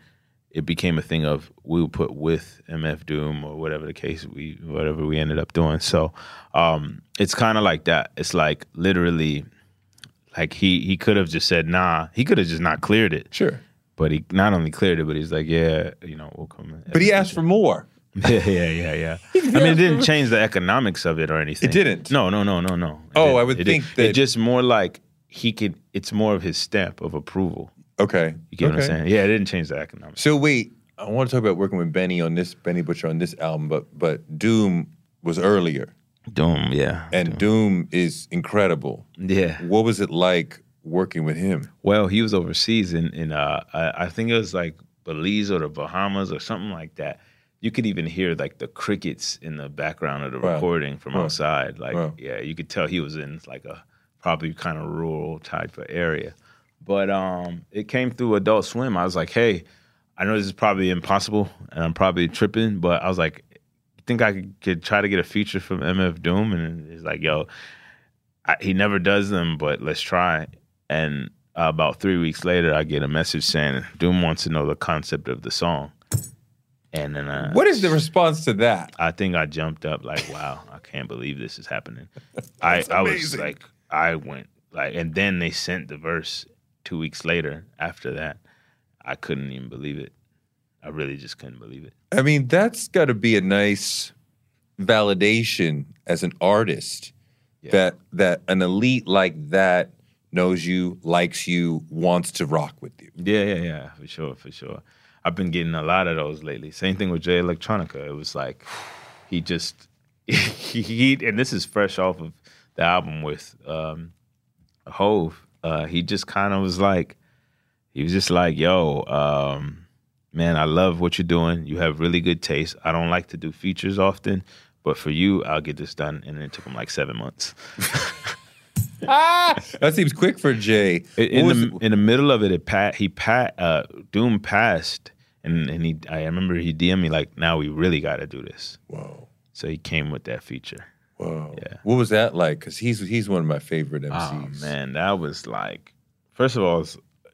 it became a thing of we would put with MF Doom or whatever the case we whatever we ended up doing. So um, it's kind of like that. It's like literally like he he could have just said nah. He could have just not cleared it. Sure. But he not only cleared it, but he's like, yeah, you know, we'll come. But he asked for more. yeah, yeah, yeah, yeah. I mean, it didn't change the economics of it or anything. It didn't? No, no, no, no, no. It Oh, didn't. I would It think didn't. that- it's just more like he could. It's more of his stamp of approval. Okay. You get what I'm saying? Yeah, it didn't change the economics. So wait, I want to talk about working with Benny on this Benny Butcher on this album, but but Doom was earlier, Doom, yeah, and Doom is incredible. yeah. What was it like working with him? Well, he was overseas in in uh, I, I think it was like Belize or the Bahamas or something like that. You could even hear like the crickets in the background of the Wow. recording from Wow. outside. Like, Wow. yeah, you could tell he was in like a probably kind of rural type of area. But um, it came through Adult Swim. I was like, hey, I know this is probably impossible, and I'm probably tripping, but I was like, you think I could, could try to get a feature from MF Doom? And he's like, yo, I, he never does them, but let's try. And uh, about three weeks later, I get a message saying Doom wants to know the concept of the song. And then uh, What is the response to that? I think I jumped up like, wow, I can't believe this is happening. I, I was like, I went like, and then they sent the verse two weeks later. After that, I couldn't even believe it. I really just couldn't believe it. I mean, that's got to be a nice validation as an artist Yeah. that that an elite like that knows you, likes you, wants to rock with you. Yeah, yeah, yeah, for sure, for sure. I've been getting a lot of those lately. Same thing with Jay Electronica. It was like he just he, he and this is fresh off of the album with um Hove. Uh he just kind of was like he was just like, "Yo, um man, I love what you're doing. You have really good taste. I don't like to do features often, but for you, I'll get this done." And it took him like 7 months. ah, That seems quick for Jay. In, in the in the middle of it, it pat he pat uh, Doom passed, and and he I remember he DM'd me like, now we really got to do this. whoa, So he came with that feature. Whoa. Yeah. What was that like? Because he's he's one of my favorite MCs. Oh man, that was like, first of all,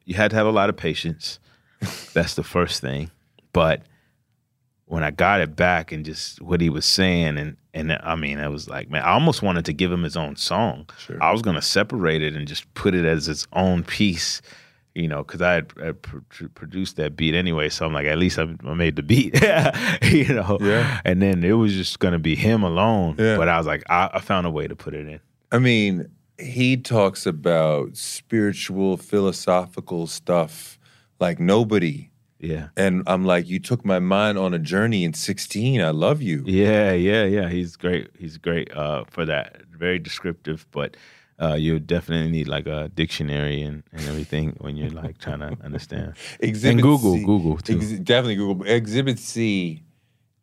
you had to have a lot of patience. That's the first thing. But when I got it back and just what he was saying, and and I mean, it was like, man, I almost wanted to give him his own song. Sure. I was gonna separate it and just put it as its own piece, you know, because I pr- produced that beat anyway. So I'm like, at least I, I made the beat, you know. Yeah. And then it was just gonna be him alone. Yeah. But I was like, I, I found a way to put it in. I mean, he talks about spiritual, philosophical stuff like nobody. Yeah. And I'm like, you took my mind on a journey in 16. I love you. Yeah, yeah, yeah. He's great. He's great uh, for that. Very descriptive, but uh, you definitely need like a dictionary and, and everything when you're like trying to understand. Exhibit and Google, C- Google too. Ex- definitely Google. Exhibit C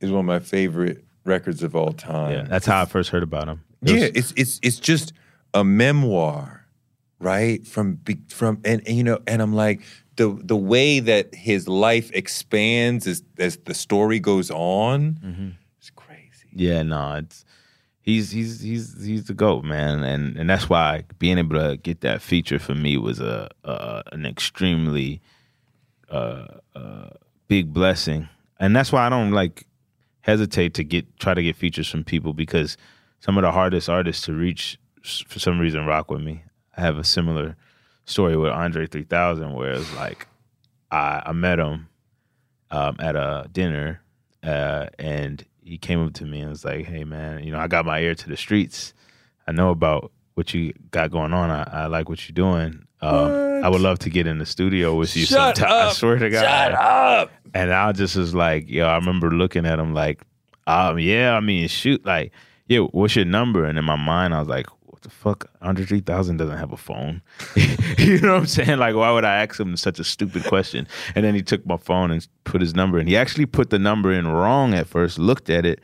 is one of my favorite records of all time. yeah, that's how I first heard about him. It was- yeah, it's it's it's just a memoir, right? From from and, and you know, and I'm like the the way that his life expands as as the story goes on. Mm-hmm. It's crazy. Yeah, no, it's he's he's he's he's the goat, man, and and that's why being able to get that feature for me was a, a an extremely uh, uh, big blessing, and that's why I don't like hesitate to get try to get features from people because some of the hardest artists to reach for some reason rock with me. I have a similar story with Andre 3000 where it's like I, I met him um, at a dinner uh, and he came up to me and was like, "Hey man, you know I got my ear to the streets. I know about what you got going on. I, I like what you're doing. Um, I would love to get in the studio with you Shut sometime. I swear to God. Shut up. And I just was like, yo, I remember looking at him like, um, yeah, I mean, shoot, like, yeah, what's your number? And in my mind, I was like, the fuck? Andre 3000 doesn't have a phone. you know what I'm saying? Like, why would I ask him such a stupid question? And then he took my phone and put his number in. He actually put the number in wrong at first, looked at it,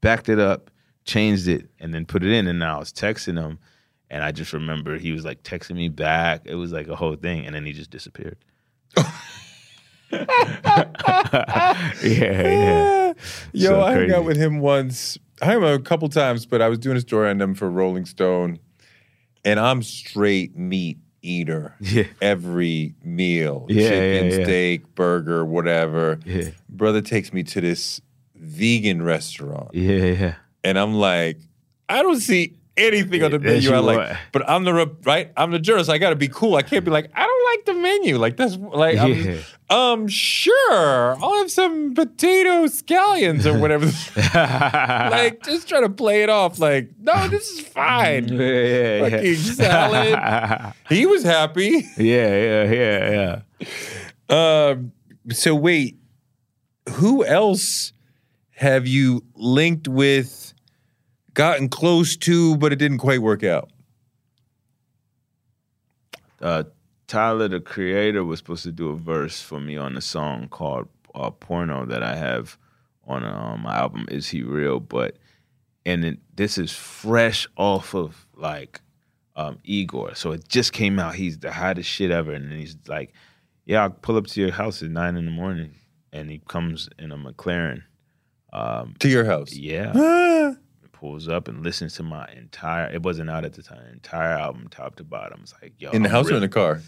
backed it up, changed it, and then put it in. And now I was texting him. And I just remember he was like texting me back. It was like a whole thing. And then he just disappeared. yeah, yeah. Yo, So I hung out with him once. I out a couple times, but I was doing a story on them for Rolling Stone. and I'm straight meat eater. Yeah. Every meal, Yeah, chicken, yeah, steak, burger, whatever. Yeah. Brother takes me to this vegan restaurant, Yeah, yeah. and I'm like, I don't see anything on the Yes, menu. I like, are. but I'm the right. I'm the journalist. I got to be cool. I can't be like, I don't like the menu. Like that's like, I'm um, sure, I'll have some potato scallions or whatever. like just try to play it off. Like, no, this is fine. yeah, yeah, yeah. Salad. He was happy. yeah, yeah, yeah, yeah. Um, so wait, who else have you linked with, gotten close to, but it didn't quite work out? uh, Tyler, the creator, was supposed to do a verse for me on a song called uh, "Porno" that I have on um, my album "Is He Real?" But and it, this is fresh off of like um, Igor, so it just came out. He's the hottest shit ever, and he's like, "Yeah, I'll pull up to your house at nine in the morning," and he comes in a McLaren. Um, To your house. yeah, Ah. Pulls up and listens to my entire. It wasn't out at the time. Entire album, top to bottom. It's like, yo, in the I'm house or in the car?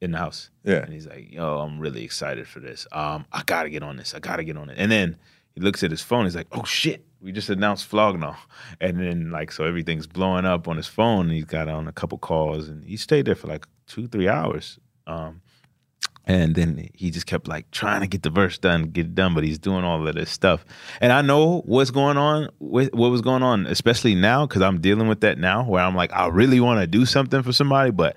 in the house. Yeah. And he's like, yo, I'm really excited for this. Um, I gotta get on this. I gotta get on it. And then he looks at his phone. He's like, oh shit, we just announced Flog Gnaw. And then like, so everything's blowing up on his phone. And he's got on a couple calls and he stayed there for like two, three hours. Um, and then he just kept like trying to get the verse done, get it done, but he's doing all of this stuff. And I know what's going on with what was going on, especially now, because I'm dealing with that now where I'm like, I really want to do something for somebody, but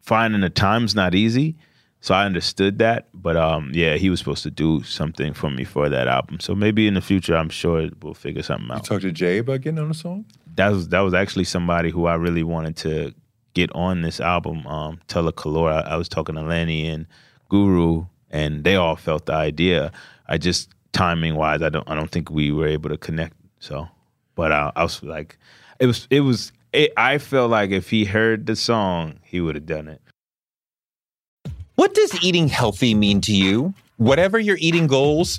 finding the time's not easy. So I understood that. But um, yeah, he was supposed to do something for me for that album. So maybe in the future, I'm sure we'll figure something You out. talked to Jay about getting on a song? That was that was actually somebody who I really wanted to get on this album. Um, Tella Kalora. I was talking to Lenny and Guru, and they all felt the idea. I just timing wise, I don't I don't think we were able to connect. So, but I, I was like, it was it was. It, I felt like if he heard the song, he would have done it. What does eating healthy mean to you? Whatever your eating goals,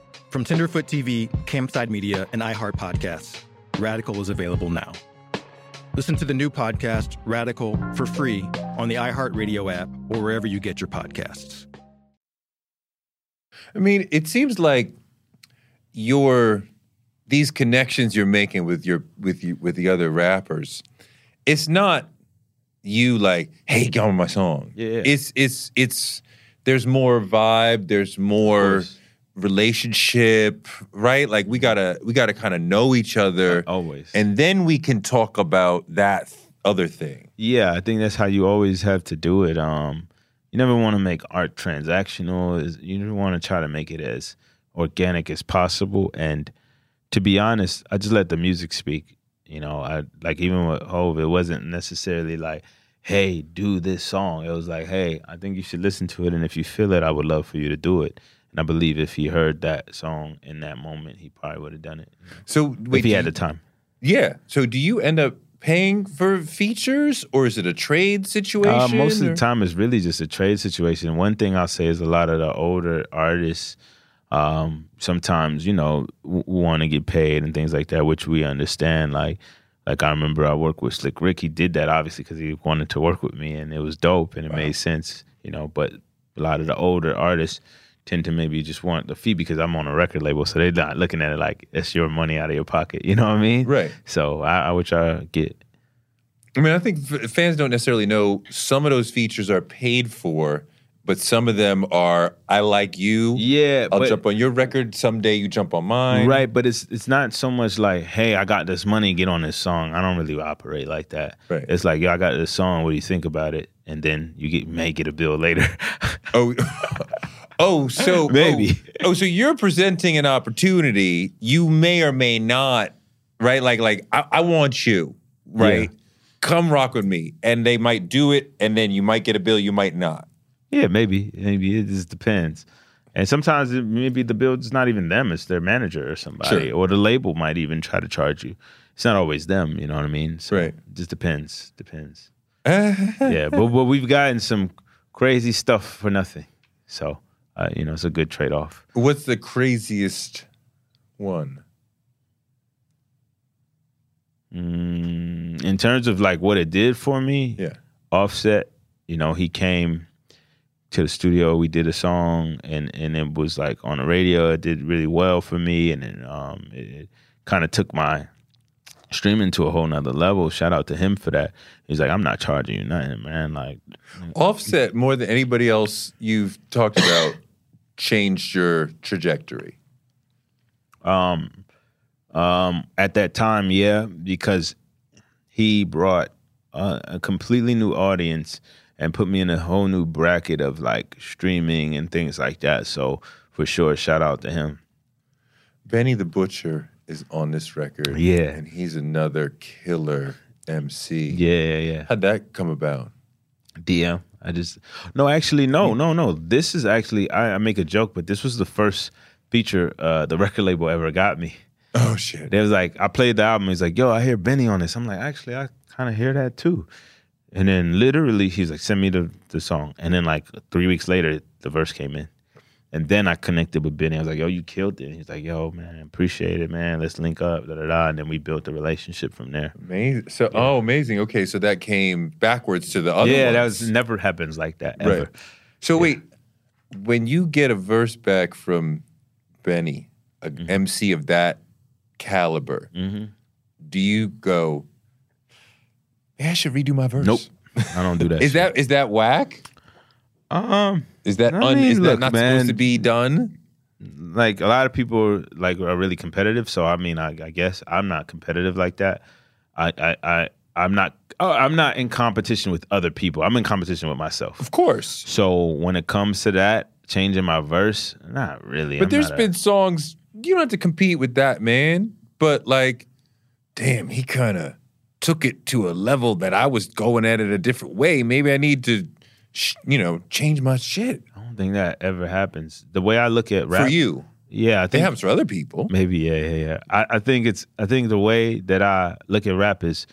From Tenderfoot TV, Campside Media, and iHeart Podcasts, Radical is available now. Listen to the new podcast, Radical, for free on the iHeartRadio app or wherever you get your podcasts. I mean, it seems like your these connections you're making with your with you with the other rappers, it's not you like, hey, get on my song. Yeah. It's it's it's there's more vibe, there's more course. Relationship, right? Like we gotta we gotta kind of know each other. Always. And then we can talk about that th- other thing. Yeah, I think that's how you always have to do it. Um, you never want to make art transactional. Is you never want to try to make it as organic as possible. And to be honest, I just let the music speak. You know, I like even with Hove, it wasn't necessarily like, "Hey, do this song." It was like, "Hey, I think you should listen to it, and if you feel it, I would love for you to do it." And I believe if he heard that song in that moment, he probably would have done it So wait, if he had the time. Yeah. So do you end up paying for features or is it a trade situation? Uh, most of the time, it's really just a trade situation. One thing I'll say is a lot of the older artists, Um, sometimes you know w- want to get paid and things like that, which we understand. Like like I remember I worked with Slick Rick. He did that obviously because he wanted to work with me, and it was dope and it made sense. You know, but a lot of the older artists tend to maybe just want the fee because I'm on a record label, so they're not looking at it like it's your money out of your pocket. You know what I mean? Right. So I, I would try to get I mean, I think f- fans don't necessarily know some of those features are paid for, but some of them are I like you. Yeah, I'll but- jump on your record someday. You jump on mine. Right, but it's it's not so much like, hey, I got this money, get on this song. I don't really operate like that. Right. It's like, yo, I got this song. What do you think about it? And then you get may get a bill later. Oh, oh, so oh, Maybe. Oh, oh, so you're presenting an opportunity. You may or may not, right? Like, like I, I want you, right? Yeah. Come rock with me, and they might do it, and then you might get a bill. You might not. yeah, maybe, maybe it just depends. And sometimes it, maybe the bill is not even them; it's their manager or somebody, Sure. or the label might even try to charge you. It's not always them, you know what I mean? So Right. It just depends. Depends. yeah, but but we've gotten some crazy stuff for nothing. So uh, you know, it's a good trade off. What's the craziest one? Mm, in terms of like what it did for me, Yeah. Offset, you know, he came to the studio. We did a song, and and it was like on the radio. It did really well for me, and then um, it, it kind of took my streaming to a whole nother level. Shout out to him for that. He's like, I'm not charging you nothing, man. Like, Offset more than anybody else you've talked about changed your trajectory. Um, um, at that time, yeah, because he brought a, a completely new audience and put me in a whole new bracket of like streaming and things like that. So for sure, shout out to him. Benny the Butcher is on this record. Yeah. And he's another killer MC. Yeah, yeah, yeah. How'd that come about? DM. I just no, actually, no, no, no. This is actually I, I make a joke, but this was the first feature uh, the record label ever got me. Oh shit. They was like, I played the album. He's like, Yo, I hear Benny on this. I'm like, actually, I kind of hear that too. And then literally, he's like, Send me the the song. And then like three weeks later, the verse came in. And then I connected with Benny. I was like, Yo, you killed it. He's like, Yo, man, appreciate it, man. Let's link up. Da da da. And then we built a relationship from there. Amazing. So oh amazing. Okay, so that came backwards to the other yeah, that was never happens like that ever. right. So wait, when you get a verse back from Benny, a Mm-hmm. MC of that caliber, do you go, Yeah, I should redo my verse? Nope. I don't do that. Is shit. that is that whack? um Is that I un, mean, is that not man. supposed to be done? like a lot of people like are really competitive. So I mean, I, I guess I'm not competitive like that. I I, I I'm not. Oh, I'm not in competition with other people. I'm in competition with myself. Of course. So when it comes to that, changing my verse, not really. But I'm there's not a- been songs you don't have to compete with that, man. But like, damn, he kind of took it to a level that I was going at it a different way. Maybe I need to, sh- you know, change my shit I don't think that ever happens. The way I look at rap for you. Yeah, I think It happens for other people. Maybe, yeah, yeah, yeah. I, I think it's I think the way that I look at rap is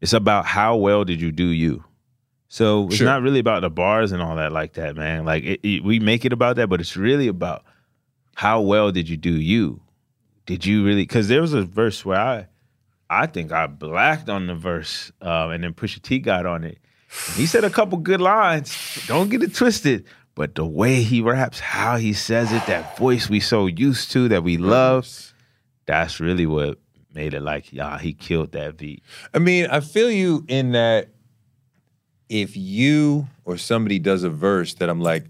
it's about how well did you do you. So it's Sure. not really about the bars and all that like that, man. Like it, it- we make it about that, but it's really about how well did you do you. Did you really? Because there was a verse where I, I think I blacked on the verse, uh, and then Pusha T got on it. He said a couple good lines. Don't get it twisted. But the way he raps, how he says it, that voice we so used to, that we love, that's really what made it like, yeah, he killed that beat. I mean, I feel you in that if you or somebody does a verse that I'm like,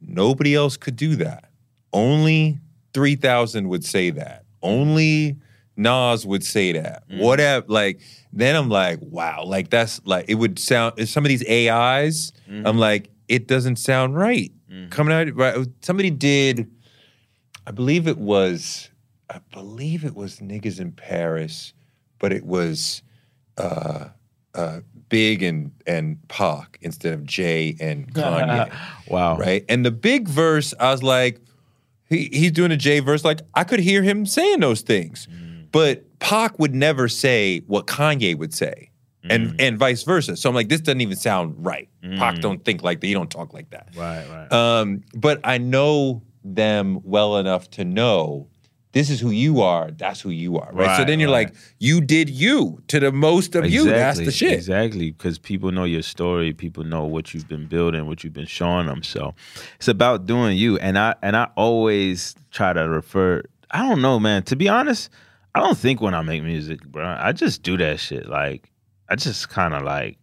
nobody else could do that. Only 3,000 would say that. Only Nas would say that. Whatever. Like, then I'm like, wow. Like, that's like, it would sound, if some of these AIs, I'm like, it doesn't sound right. Coming out, right? Somebody did, I believe it was, I believe it was Niggas in Paris, but it was uh, uh, Big and and Pac instead of Jay and Kanye, Wow. right? And the Big verse, I was like, he, he's doing a Jay verse, like I could hear him saying those things, but Pac would never say what Kanye would say. And, and vice versa. So I'm like, this doesn't even sound right. Pac don't think like that. He don't talk like that. Right, right. Um, but I know them well enough to know this is who you are, that's who you are, right? so then you're right. like, you did you to the most of you. That's the shit. Exactly, because people know your story. People know what you've been building, what you've been showing them. So it's about doing you. And I and I always try to refer. I don't know, man. To be honest, I don't think when I make music, bro. I just do that shit. Like I just kind of like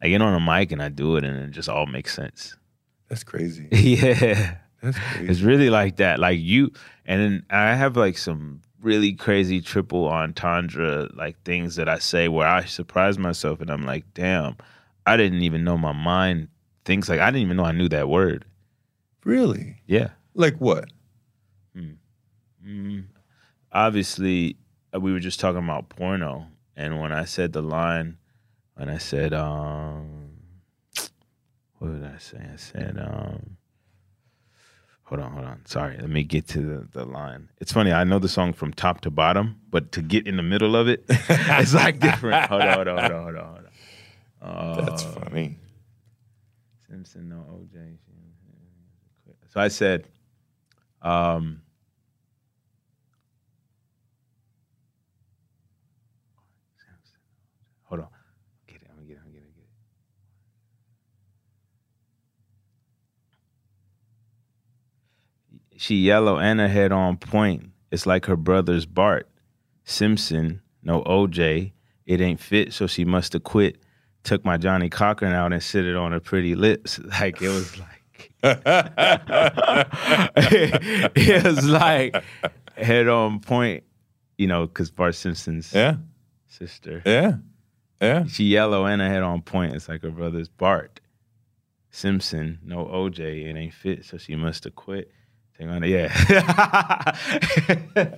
I get on a mic and I do it, and it just all makes sense. That's crazy. yeah. That's crazy. It's really like that. Like you, and then I have like some really crazy triple entendre like things that I say where I surprise myself and I'm like, damn, I didn't even know my mind thinks like I didn't even know I knew that word. Really? Yeah. Like what? Mm, obviously, we were just talking about porno, and when I said the line, when I said, um, what did I say? I said, um, hold on, hold on. Sorry, let me get to the, the line. It's funny. I know the song from top to bottom, but to get in the middle of it, it's like different. Hold on, hold on, hold on, hold on. Hold on. That's Uh, funny. Simpson, no OJ. So I said, um, hold on. Get it, I'm gonna get it, I'm gonna get it, I'm gonna get it. She yellow and her head on point. It's like her brother's Bart. Simpson, no OJ. It ain't fit, so she must have quit. Took my Johnnie Cochran out and sit it on her pretty lips. Like it was like it was like head on point, you know, because Bart Simpson's Yeah. sister. Yeah. Yeah. She yellow and her head on point. It's like her brother's Bart. Simpson, no OJ, it ain't fit, so she must have quit. It, yeah.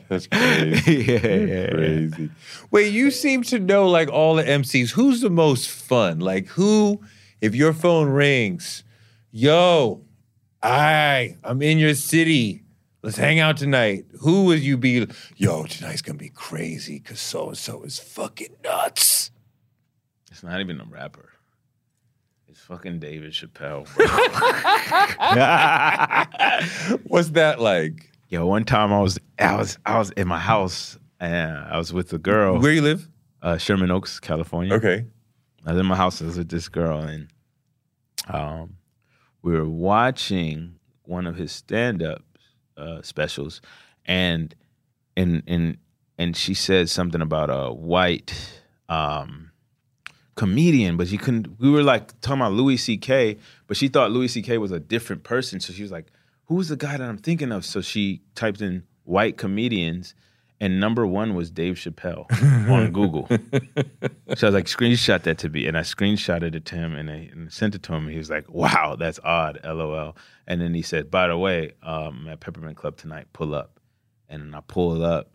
That's crazy. yeah, yeah, yeah. Crazy. Wait, you seem to know like all the MCs. Who's the most fun? Like who, if your phone rings, yo, I, I'm in your city. Let's hang out tonight. Who would you be? Yo, tonight's gonna be crazy because so and so is fucking nuts. It's not even a rapper. Fucking David Chappelle. What's that like? Yo, one time I was I was I was in my house and I was with a girl. Where you live? uh, Sherman Oaks, California. Okay. I was in my house. I was with this girl, and um, we were watching one of his stand-up uh, specials, and and and and she said something about a white um, comedian, but she couldn't. We were like talking about Louis C.K., but she thought Louis C.K. was a different person, so she was like, "Who's the guy that I'm thinking of?" So she typed in white comedians. And number one was Dave Chappelle on Google. So I was like, screenshot that to me. And I screenshotted it to him and I and sent it to him. And he was like, wow, that's odd, lol. And then he said, by the way, um, at Peppermint Club tonight, pull up. And then I pulled up.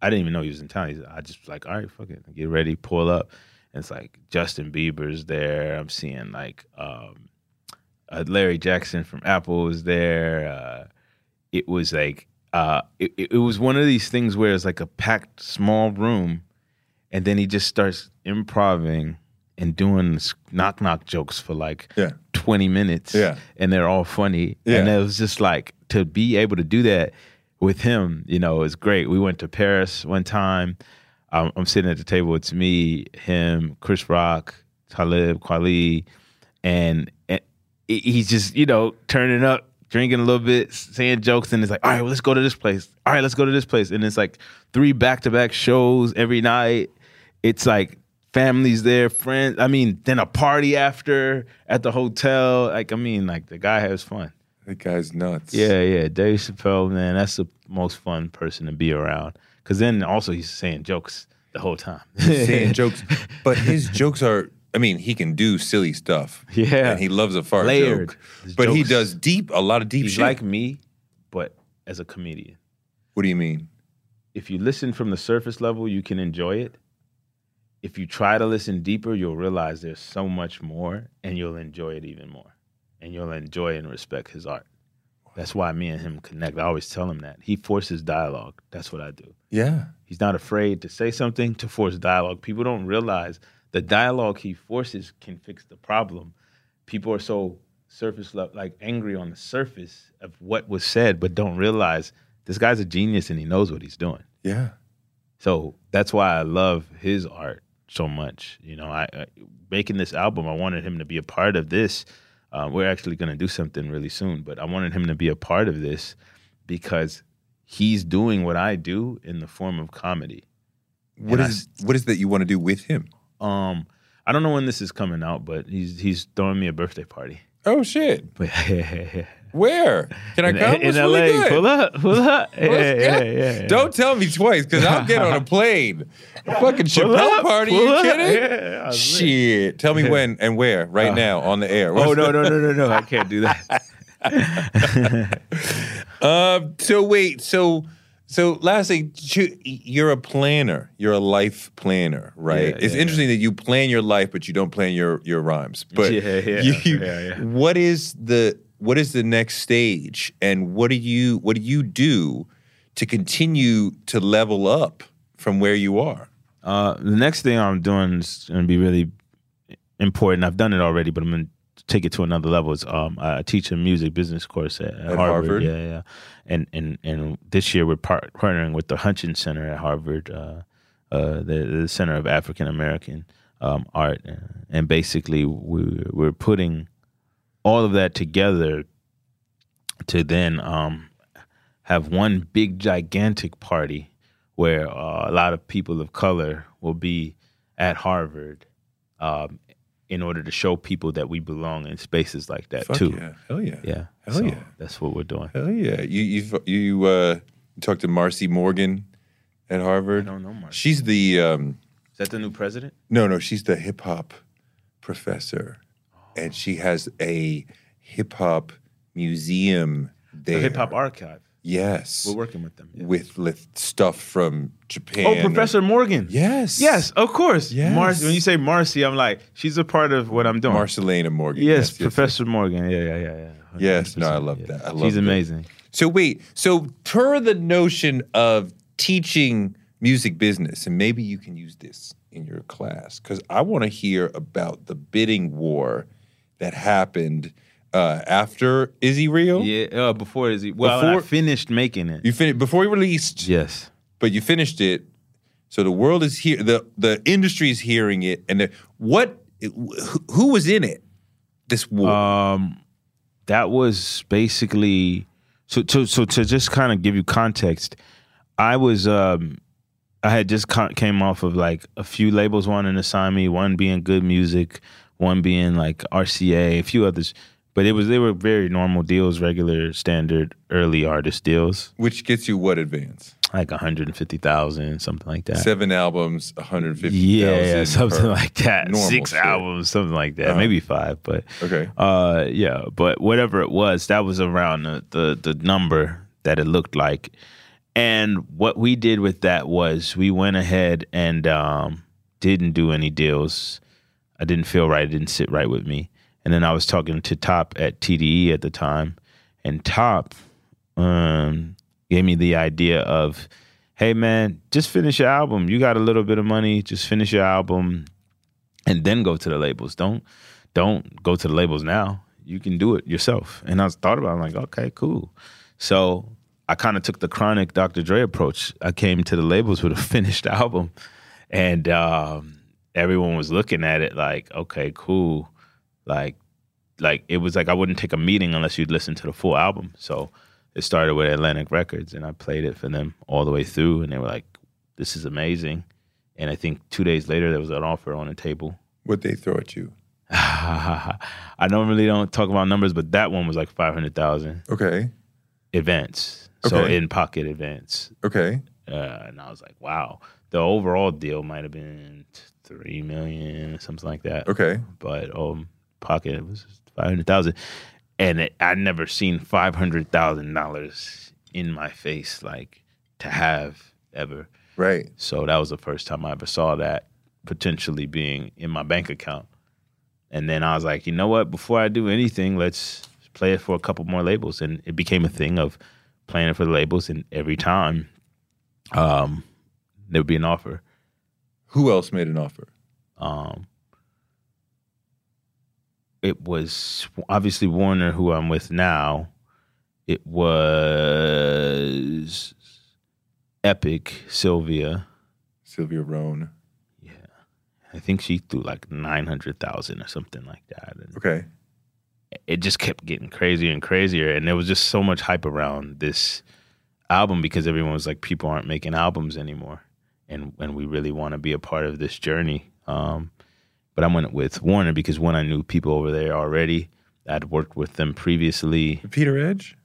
I didn't even know he was in town. I just like, all right, fuck it. Get ready, pull up. It's like Justin Bieber's there. I'm seeing like um, uh, Larry Jackson from Apple was there. Uh, it was like, uh, it, it it was one of these things where it's like a packed small room and then he just starts improvising and doing knock knock jokes for like Yeah. 20 minutes Yeah. and they're all funny Yeah. and it was just like to be able to do that with him you know is great we went to paris one time um, i'm sitting at the table it's me him chris rock talib kweli and, and he's just you know turning up drinking a little bit saying jokes and it's like all right well, let's go to this place. All right let's go to this place. And it's like three back-to-back shows every night. It's like families there friends i mean then a party after at the hotel. Like i mean like the guy has fun. That guy's nuts. yeah yeah dave chappelle man that's the most fun person to be around because then also he's saying jokes the whole time saying jokes, but his jokes are. I mean, he can do silly stuff. Yeah. and he loves a fart Layered. joke. His But he does deep, a lot of deep he's shit. like me but as a comedian what do you mean? if you listen from the surface level, you can enjoy it. If you try to listen deeper, you'll realize there's so much more and you'll enjoy it even more. And you'll enjoy and respect his art. That's why me and him connect. I always tell him that. He forces dialogue. That's what I do. Yeah, He's not afraid to say something to force dialogue. People don't realize the dialogue he forces can fix the problem. People are so surface level, like angry on the surface of what was said, but don't realize this guy's a genius and he knows what he's doing. Yeah. So that's why I love his art so much. You know, I, I making this album, I wanted him to be a part of this. Uh, we're actually going to do something really soon, but I wanted him to be a part of this because he's doing what I do in the form of comedy. What And I is what is that you want to do with him? Um, I don't know when this is coming out, but he's he's throwing me a birthday party. Oh shit. But Where? Can I in, come? in What's LA, really pull up, pull up. Yeah, What's- yeah, yeah. Don't tell me twice because I'll get on a plane. A fucking Chappelle party, you kidding? Yeah, I was lit. Shit. Tell me when and where right Uh, now on the air. Oh no no no no no! I can't do that. Um, so wait, so so lastly, you- you're a planner. You're a life planner, right? It's interesting that you plan your life, but you don't plan your your rhymes. But Yeah, yeah, you- yeah, yeah. what is the what is the next stage, and what do you what do you do to continue to level up from where you are? Uh, the next thing I'm doing is going to be really important. I've done it already, but I'm going to take it to another level. Is um, I teach a music business course at, at At Harvard. Harvard? Yeah, yeah. And and and this year we're par- partnering with the Hutchins Center at Harvard, uh, uh, the, the Center of African American um, Art, uh, and basically we we're putting all of that together to then um, have one big gigantic party where uh, a lot of people of color will be at Harvard um, in order to show people that we belong in spaces like that Fuck too. yeah, hell yeah, Yeah. Hell So yeah. That's what we're doing. hell yeah. You you you uh, you talked to Marcy Morgan at Harvard. I don't know Marcy. She's the um, Is that the new president? No, no, she's the hip hop professor, and she has a hip hop museum there. The Hip Hop Archive. Yes, We're working with them. yeah. with with stuff from Japan. Oh, Professor Morgan. Yes, Yes, of course. Yes. Marcy, when you say Marcy, I'm like, she's a part of what I'm doing. Marcyliena Morgan. Yes, yes, Professor Morgan. Yeah, yeah, yeah, yeah. Yes, no, I love yeah. that. I love She's that. amazing. So wait, so per the notion of teaching music business, and maybe you can use this in your class because I want to hear about the bidding war that happened uh, after Is He Real. Yeah, uh, before is he? Well, Before- I finished making it. You finished before you released, yes. but you finished it. So the world is here. the The industry is hearing it, and the, what? Who, was in it? This war. Um, that was basically so. So, so to just kind of give you context, I was um, I had just ca- came off of like a few labels wanting to sign me. One being Good Music, one being like RCA, a few others. But it was they were very normal deals, regular standard early artist deals, which gets you what advance? like one hundred and fifty thousand, something like that. Seven albums, one hundred fifty. Yeah, yeah, something like that. Six shit. albums, something like that. Uh-huh. Maybe five, but Okay. uh, yeah, but whatever it was, that was around the, the the number that it looked like. And what we did with that was we went ahead and um, didn't do any deals. I didn't feel right. It didn't sit right with me. And then I was talking to Top at TDE at the time, and Top um, gave me the idea of, "Hey man, just finish your album. You got a little bit of money. Just finish your album, and then go to the labels. Don't don't go to the labels now. You can do it yourself." And I thought about. it. I'm like, okay, cool. So I kind of took the chronic Dr. Dre approach. I came to the labels with a finished album, and um, everyone was looking at it like, okay, cool. Like, like it was like I wouldn't take a meeting unless you'd listen to the full album. So it started with Atlantic Records, and I played it for them all the way through, and they were like, "This is amazing." And I think two days later, there was an offer on the table. What they throw at you? I normally don't talk about numbers, but that one was like five hundred thousand Okay. advance, so Okay. in pocket advance. Okay. Uh, and I was like, wow. The overall deal might have been three million, something like that. Okay. But um, pocket it was five hundred thousand, and it, I'd never seen five hundred thousand dollars in my face like to have ever. Right. So that was the first time I ever saw that potentially being in my bank account. And then I was like, you know what? Before I do anything, let's play it for a couple more labels. And it became a thing of playing it for the labels. And every time, um, there would be an offer. Who else made an offer? Um, it was obviously Warner, who I'm with now. It was Epic, Sylvia. Sylvia Rhone. Yeah, I think she threw like nine hundred thousand or something like that. And Okay. it just kept getting crazier and crazier, and there was just so much hype around this album because everyone was like, people aren't making albums anymore, and and we really want to be a part of this journey. Um, but I went with Warner because one, I knew people over there already. I'd worked with them previously. Peter Edge?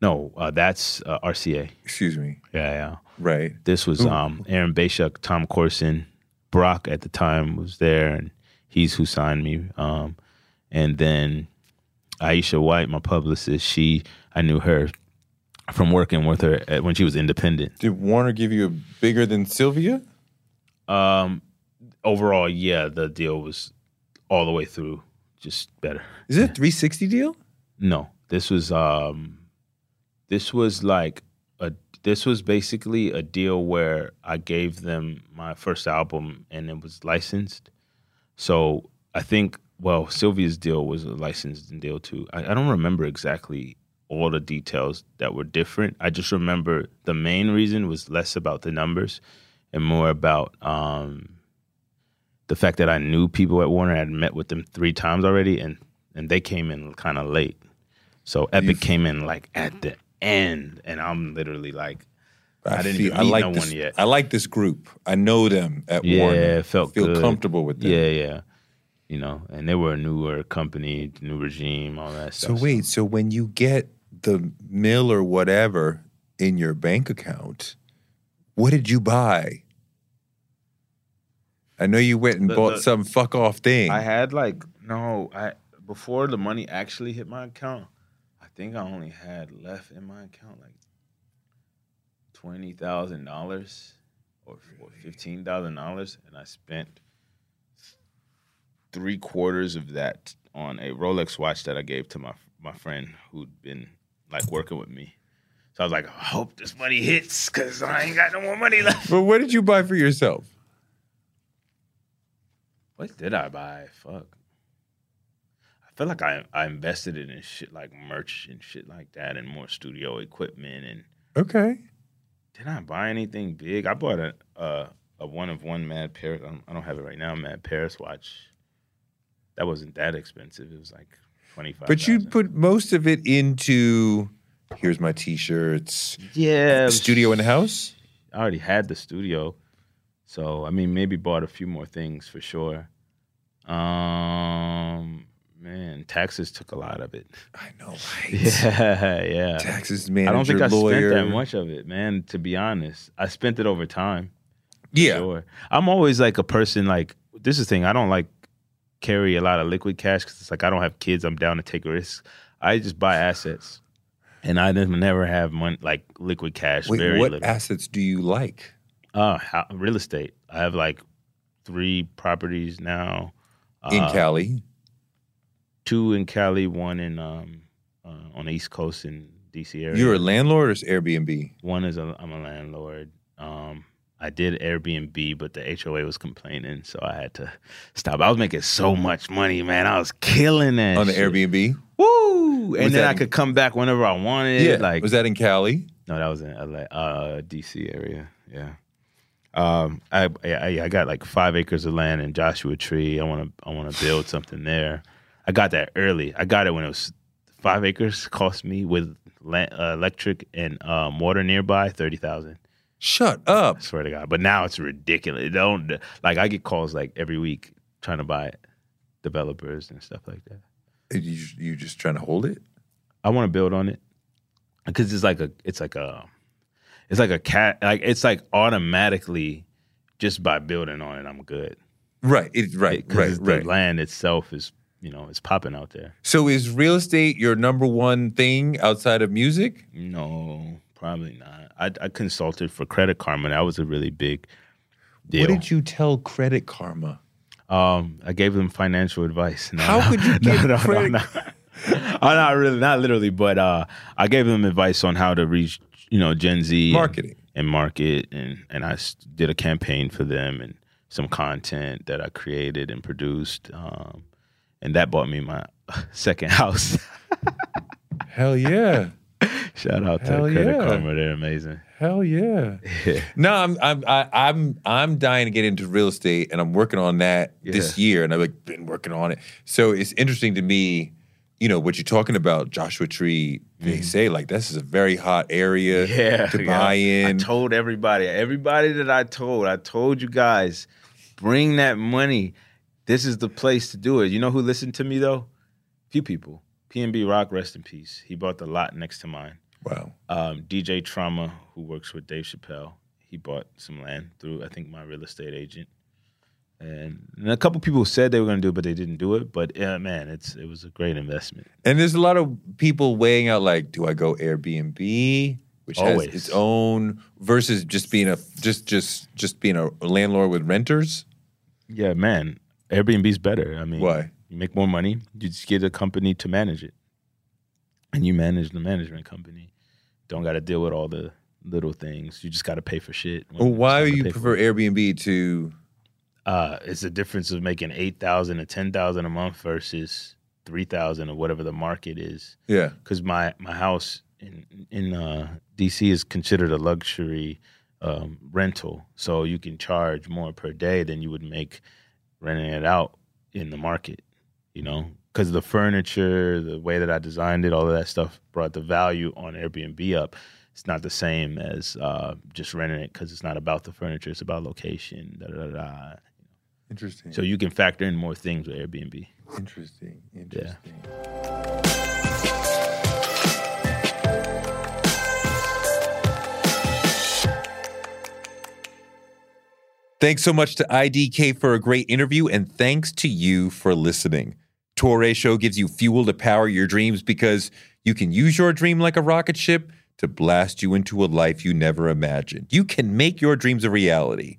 No, uh, that's uh, RCA. Excuse me. Yeah, yeah. Right. This was um, Aaron Bay-Schuck, Tom Corson, Brock at the time was there, and he's who signed me. Um, and then Aisha White, my publicist, she I knew her from working with her at, when she was independent. Did Warner give you a bigger than Sylvia? Um, overall, yeah, the deal was all the way through just better. Is it a 360 deal? No, this was um, this was like a this was basically a deal where I gave them my first album and it was licensed. So I think well, Sylvia's deal was a licensed deal too. I, I don't remember exactly all the details that were different. I just remember the main reason was less about the numbers and more about um, the fact that I knew people at Warner. I had met with them three times already, and and they came in kind of late. So Epic came in like at the end, and I'm literally like, I, didn't feel- even I meet like no this, one yet. I like this group. I know them at yeah, Warner. it felt Feel good. comfortable with them. Yeah, yeah. You know, and they were a newer company, new regime, all that stuff. So wait, so when you get the mill or whatever in your bank account, what did you buy? I know you went and The- bought the- some fuck off thing. I had like no, I before the money actually hit my account, I think I only had left in my account like twenty thousand dollars or, or fifteen thousand dollars, and I spent three quarters of that on a Rolex watch that I gave to my my friend who'd been like working with me. So I was like, I hope this money hits because I ain't got no more money left. but what did you buy for yourself? What did I buy? Fuck. I feel like I I invested in shit like merch and shit like that, and more studio equipment. And Okay. did I buy anything big? I bought a a, a one of one Mad Paris. I don't, I don't have it right now. Mad Paris watch. That wasn't that expensive. It was like twenty five. But you put most of it into here's my t-shirts. yeah Studio in the house? I already had the studio, so I mean maybe bought a few more things for sure. Um, man, taxes took a lot of it. I know, right? Yeah, yeah. Taxes manager, I don't think I lawyer. spent that much of it, man. To be honest, I spent it over time. Yeah. Sure. I'm always like a person like this is the thing. I don't like carry a lot of liquid cash because it's like I don't have kids. I'm down to take risks. I just buy assets, and I never never have money like liquid cash. Wait, very what little. assets do you like? Uh, how, real estate. I have like three properties now. In Uh, Cali? two in Cali, one in um uh, on the East Coast in DC area. You're a landlord or is Airbnb? One is a, I'm a landlord. Um, I did Airbnb, but the HOA was complaining, so I had to stop. I was making so much money, man. I was killing that On the shit. Airbnb? Woo! Was And then I in- could come back whenever I wanted. Yeah. like was that in Cali? no, that was in LA, uh, DC area. Yeah. Um, I, I I got like five acres of land in Joshua Tree. I want to I want to build something there. I got that early. I got it when it was five acres. Cost me with la- uh, electric and um, water nearby thirty thousand. Shut up. I swear to God. But now it's ridiculous. It don't like I get calls like every week trying to buy developers and stuff like that. You, you just trying to hold it? I want to build on it because it's like a it's like a it's like a cat like it's like automatically just by building on it I'm good. Right. It, right. Because right. the land itself is you know it's popping out there. So is real estate your number one thing outside of music? No, probably not. I, I consulted for Credit Karma. That was a really big deal. What did you tell Credit Karma? Um, I gave them financial advice. No, How no, could you no, give no, no, credit- no. oh, not really, not literally, but uh, I gave them advice on how to reach, you know, Gen Z and- Marketing. and, market, and and I did a campaign for them and some content that I created and produced, um, and that bought me my second house. Hell yeah. Shout out to Hell Credit yeah. Karma. They're amazing. Hell yeah. Yeah. No, I'm I'm I, I'm I'm dying to get into real estate, and I'm working on that this year, and I've like been working on it. So it's interesting to me, you know, what you're talking about, Joshua Tree. They say like this is a very hot area Mm-hmm. Yeah. to yeah. buy I in. told everybody, everybody that I told, I told you guys, bring that money. This is the place to do it. You know who listened to me though? Few people. PNB Rock, rest in peace. He bought the lot next to mine. wow. Um, DJ Trauma, who works with Dave Chappelle, he bought some land through I think my real estate agent. And, and a couple people said they were going to do it, but they didn't do it. But man, it's it was a great investment. And there's a lot of people weighing out like, do I go Airbnb, which Always. has its own, versus just being a just just just being a landlord with renters. Yeah, man, Airbnb's better. I mean, Why? You make more money. You just get a company to manage it, and you manage the management company. Don't got to deal with all the little things. You just got to pay for shit. Well, why you prefer. Airbnb to? Uh, it's the difference of making eight thousand to ten thousand a month versus three thousand or whatever the market is. Yeah. Because my my house in in uh, DC is considered a luxury um, rental, so you can charge more per day than you would make renting it out in the market. You know, because the furniture, the way that I designed it, all of that stuff brought the value on Airbnb up. It's not the same as uh, just renting it because it's not about the furniture; it's about location. Da, da, da. Interesting. So you can factor in more things with Airbnb. Interesting. Yeah. Interesting. Thanks so much to IDK for a great interview, and thanks to you for listening. Touré Show gives you fuel to power your dreams because you can use your dream like a rocket ship to blast you into a life you never imagined. You can make your dreams a reality.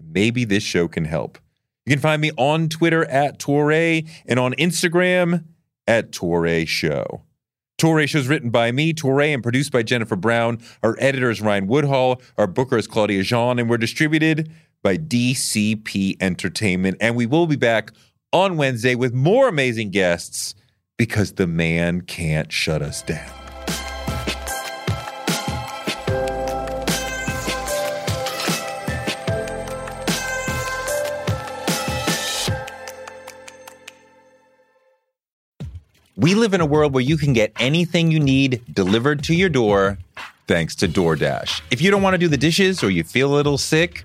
Maybe this show can help. You can find me on Twitter at Touré and on Instagram at Touré Show. Touré Show is written by me, Touré, and produced by Jennifer Brown. Our editor is Ryan Woodhall. Our booker is Claudia Jean, and we're distributed by DCP Entertainment. And we will be back on Wednesday with more amazing guests because the man can't shut us down. We live in a world where you can get anything you need delivered to your door thanks to DoorDash. If you don't want to do the dishes or you feel a little sick,